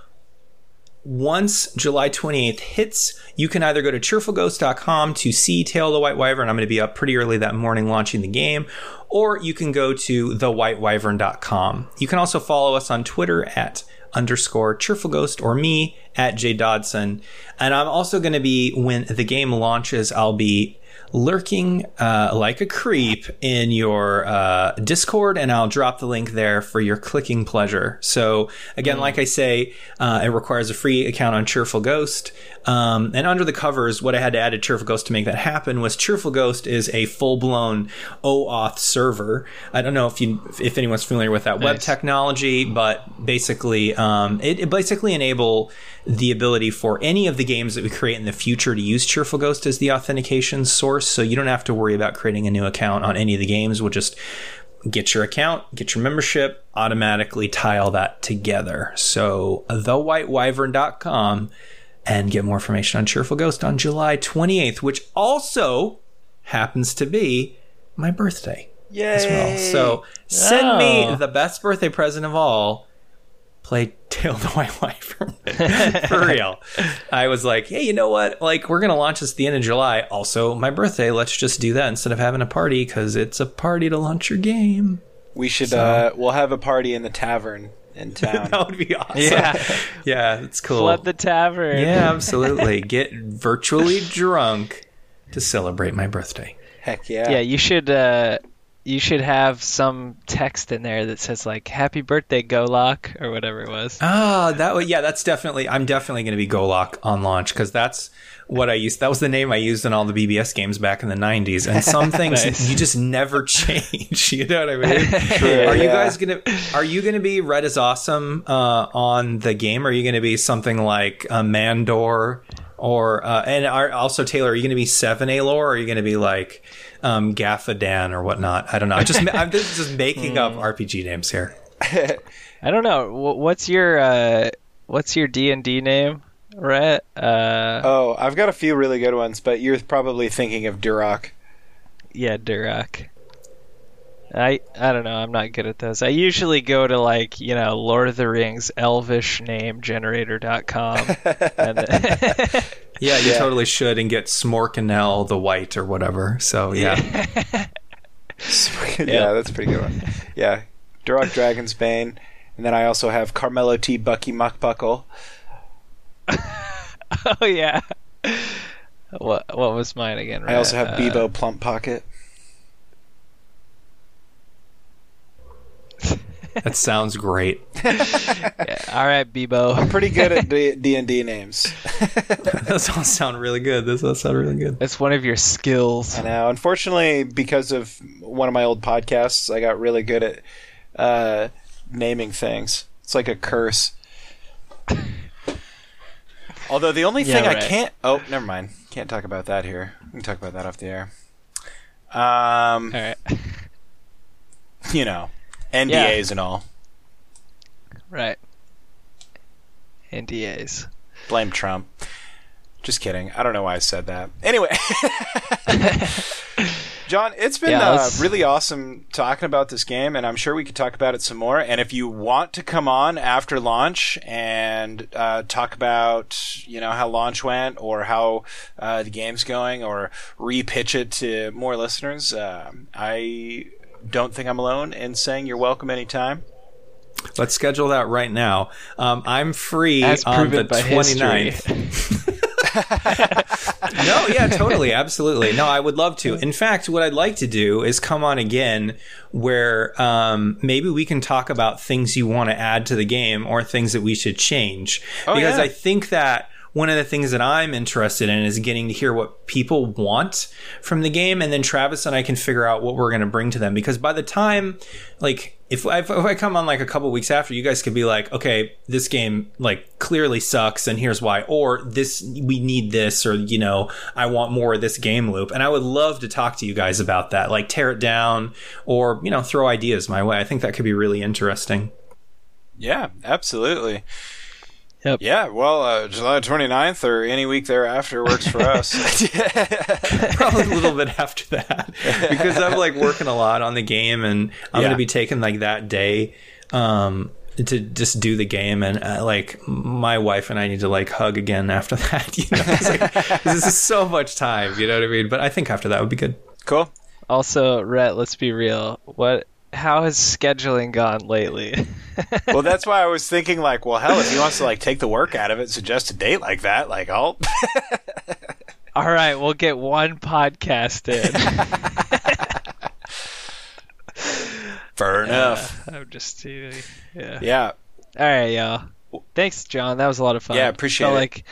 once July 28th hits, you can either go to cheerfulghost.com to see Tale of the White Wyvern. I'm going to be up pretty early that morning launching the game. Or you can go to thewhitewyvern.com. You can also follow us on Twitter at underscore cheerful ghost or me at J Dotson. And I'm also going to be, when the game launches, I'll be lurking uh, like a creep in your uh, Discord, and I'll drop the link there for your clicking pleasure. So, again, like I say, uh, it requires a free account on Cheerful Ghost. Um, and under the covers, what I had to add to Cheerful Ghost to make that happen was Cheerful Ghost is a full blown OAuth server. I don't know if you if anyone's familiar with that web technology, but basically, um, it, it basically enable the ability for any of the games that we create in the future to use Cheerful Ghost as the authentication source. So you don't have to worry about creating a new account on any of the games. We'll just get your account, get your membership, automatically tie all that together. So thewhitewyvern.com and get more information on Cheerful Ghost on July 28th, which also happens to be my birthday Yay! as well. So send me Oh. the best birthday present of all. Play Tale of the White Wyvern. For real. I was like, hey, you know what? Like, we're going to launch this at the end of July. Also, my birthday. Let's just do that instead of having a party because it's a party to launch your game. we should. Uh, we'll have a party in the tavern in town. That would be awesome. Yeah. Yeah, it's cool. Flood the tavern. yeah, absolutely. Get virtually drunk to celebrate my birthday. Heck yeah! Yeah, you should uh you should have some text in there that says like happy birthday Golok or whatever it was. Ah, that would yeah, that's definitely I'm definitely going to be Golok on launch because that's what I used. That was the name I used in all the BBS games back in the '90s. And some things Nice. you just never change. You know what I mean? True, are you yeah. guys gonna Are you gonna be Red is awesome uh, on the game? Or are you gonna be something like uh, Mandor? Or uh, and are, also Taylor, are you going to be Seven A lore, or are you going to be like um, Gaffadan or whatnot? I don't know. I just I'm just just making up RPG names here. I don't know. What's your uh what's your D&D name? Rhett? Uh Oh, I've got a few really good ones, but you're probably thinking of Duroc. yeah, Durak. I I don't know. I'm not good at those. I usually go to like, you know, Lord of the Rings elvish name generator.com. and then- Yeah, you Yeah. totally should and get Smorkanel the White or whatever. So yeah. yeah, that's a pretty good one. Yeah, Duroc Dragon's Bane, and then I also have Carmelo T. Bucky Muckbuckle. oh yeah. What what was mine again? I also have Uh, Bebo Plump Pocket. That sounds great. yeah. All right, Bebo. Pretty good at D and D names. Those all sound really good. Those all sound really good. That's one of your skills. I know. Unfortunately, because of one of my old podcasts, I got really good at uh, naming things. It's like a curse. Although the only Yeah, thing I can't oh, never mind. Can't talk about that here. We can talk about that off the air. Um, All right. you know, NDAs and all. Right. NDAs. Blame Trump. Just kidding. I don't know why I said that. Anyway, John, it's been Yeah, uh, really awesome talking about this game, and I'm sure we could talk about it some more. And if you want to come on after launch and uh, talk about, you know, how launch went or how uh, the game's going, or re-pitch it to more listeners, uh, I don't think I'm alone in saying you're welcome anytime. Let's schedule that right now. Um, I'm free As on the by 29th. no, yeah, totally, absolutely. No, I would love to. In fact, what I'd like to do is come on again where um, maybe we can talk about things you want to add to the game or things that we should change. Oh, because yeah. I think that one of the things that I'm interested in is getting to hear what people want from the game, and then Travis and I can figure out what we're going to bring to them. Because by the time, like, if I, if I come on like a couple weeks after, you guys could be like, okay, this game like clearly sucks, and here's why, or this we need this, or you know, I want more of this game loop, and I would love to talk to you guys about that, like tear it down, or you know, throw ideas my way. I think that could be really interesting. Yeah, absolutely. Yep. Yeah, well, uh, July 29th or any week thereafter works for us. probably a little bit after that because I'm like working a lot on the game and I'm Yeah. going to be taking like that day um to just do the game and uh, like my wife and I need to like hug again after that you know it's like, this is so much time you know what I mean but I think after that would be good cool. Also, Rhett, let's be real. What? How has scheduling gone lately? Well, that's why I was thinking, like, well, hell, if he wants to like take the work out of it, suggest a date like that, like, I'll. All right, we'll get one podcast in. Fair uh, enough. I'm just teasing. Yeah. Yeah, All right, y'all. Thanks, John. That was a lot of fun. Yeah, appreciate felt it. Like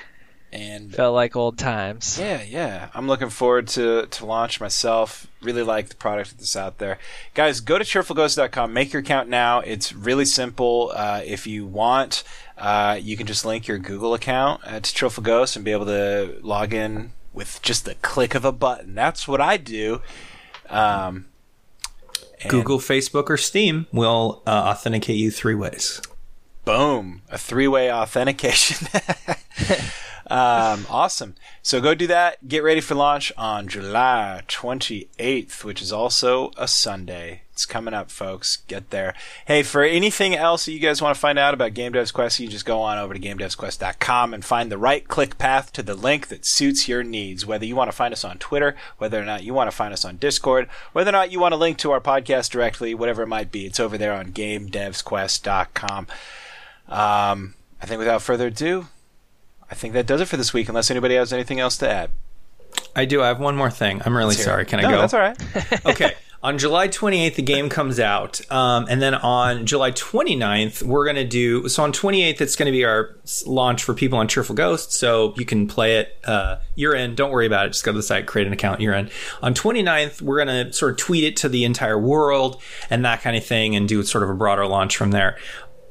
and felt like old times. Yeah, yeah. I'm looking forward to to launch myself. Really like the product that's out there. Guys, go to cheerfulghost.com. Make your account now. It's really simple. Uh, if you want, uh, you can just link your Google account uh, to Cheerful Ghost and be able to log in with just the click of a button. That's what I do. Um, and Google Facebook or Steam will uh, authenticate you three ways Boom. A three way authentication. um, awesome. So go do that. Get ready for launch on July 28th, which is also a Sunday. It's coming up, folks. Get there. Hey, for anything else that you guys want to find out about Game Devs Quest, you just go on over to GameDevsQuest.com and find the right click path to the link that suits your needs. Whether you want to find us on Twitter, whether or not you want to find us on Discord, whether or not you want to link to our podcast directly, whatever it might be, it's over there on GameDevsQuest.com. Um, I think without further ado, I think that does it for this week. Unless anybody has anything else to add. I do I have one more thing I'm really sorry can I no, go That's all right. okay. On July 28th, the game comes out. Um, and then on July 29th, we're going to do. So on 28th, it's going to be our launch for people on Cheerful Ghost. So you can play it. Uh, you're in. Don't worry about it. Just go to the site, create an account. You're in. On 29th, we're going to sort of tweet it to the entire world and that kind of thing and do sort of a broader launch from there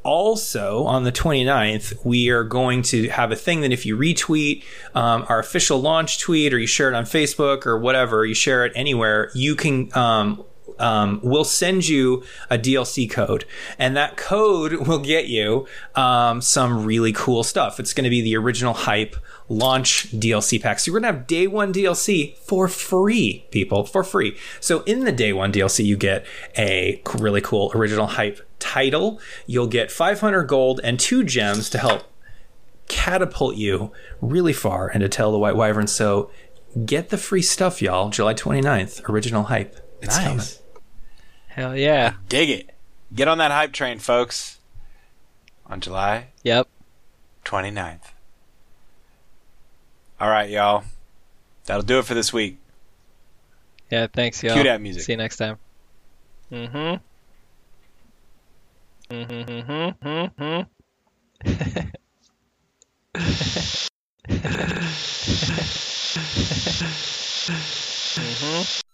also on the 29th we are going to have a thing that if you retweet um, our official launch tweet or you share it on facebook or whatever you share it anywhere you can um, um, we'll send you a DLC code, and that code will get you um, some really cool stuff. It's going to be the original hype launch DLC pack. So you're going to have day one DLC for free, people, for free. So in the day one DLC, you get a really cool original hype title. You'll get 500 gold and two gems to help catapult you really far and to tell the White Wyvern. So get the free stuff, y'all. July 29th, original hype. It's Nice. coming. Hell yeah. Dig it. Get on that hype train, folks. On July yep. 29th. All right, y'all. That'll do it for this week. Yeah, thanks, y'all. Cue that music. See you next time. Mm hmm. Mm hmm. Mm hmm. Mm hmm. mm-hmm. mm-hmm. mm-hmm. mm-hmm.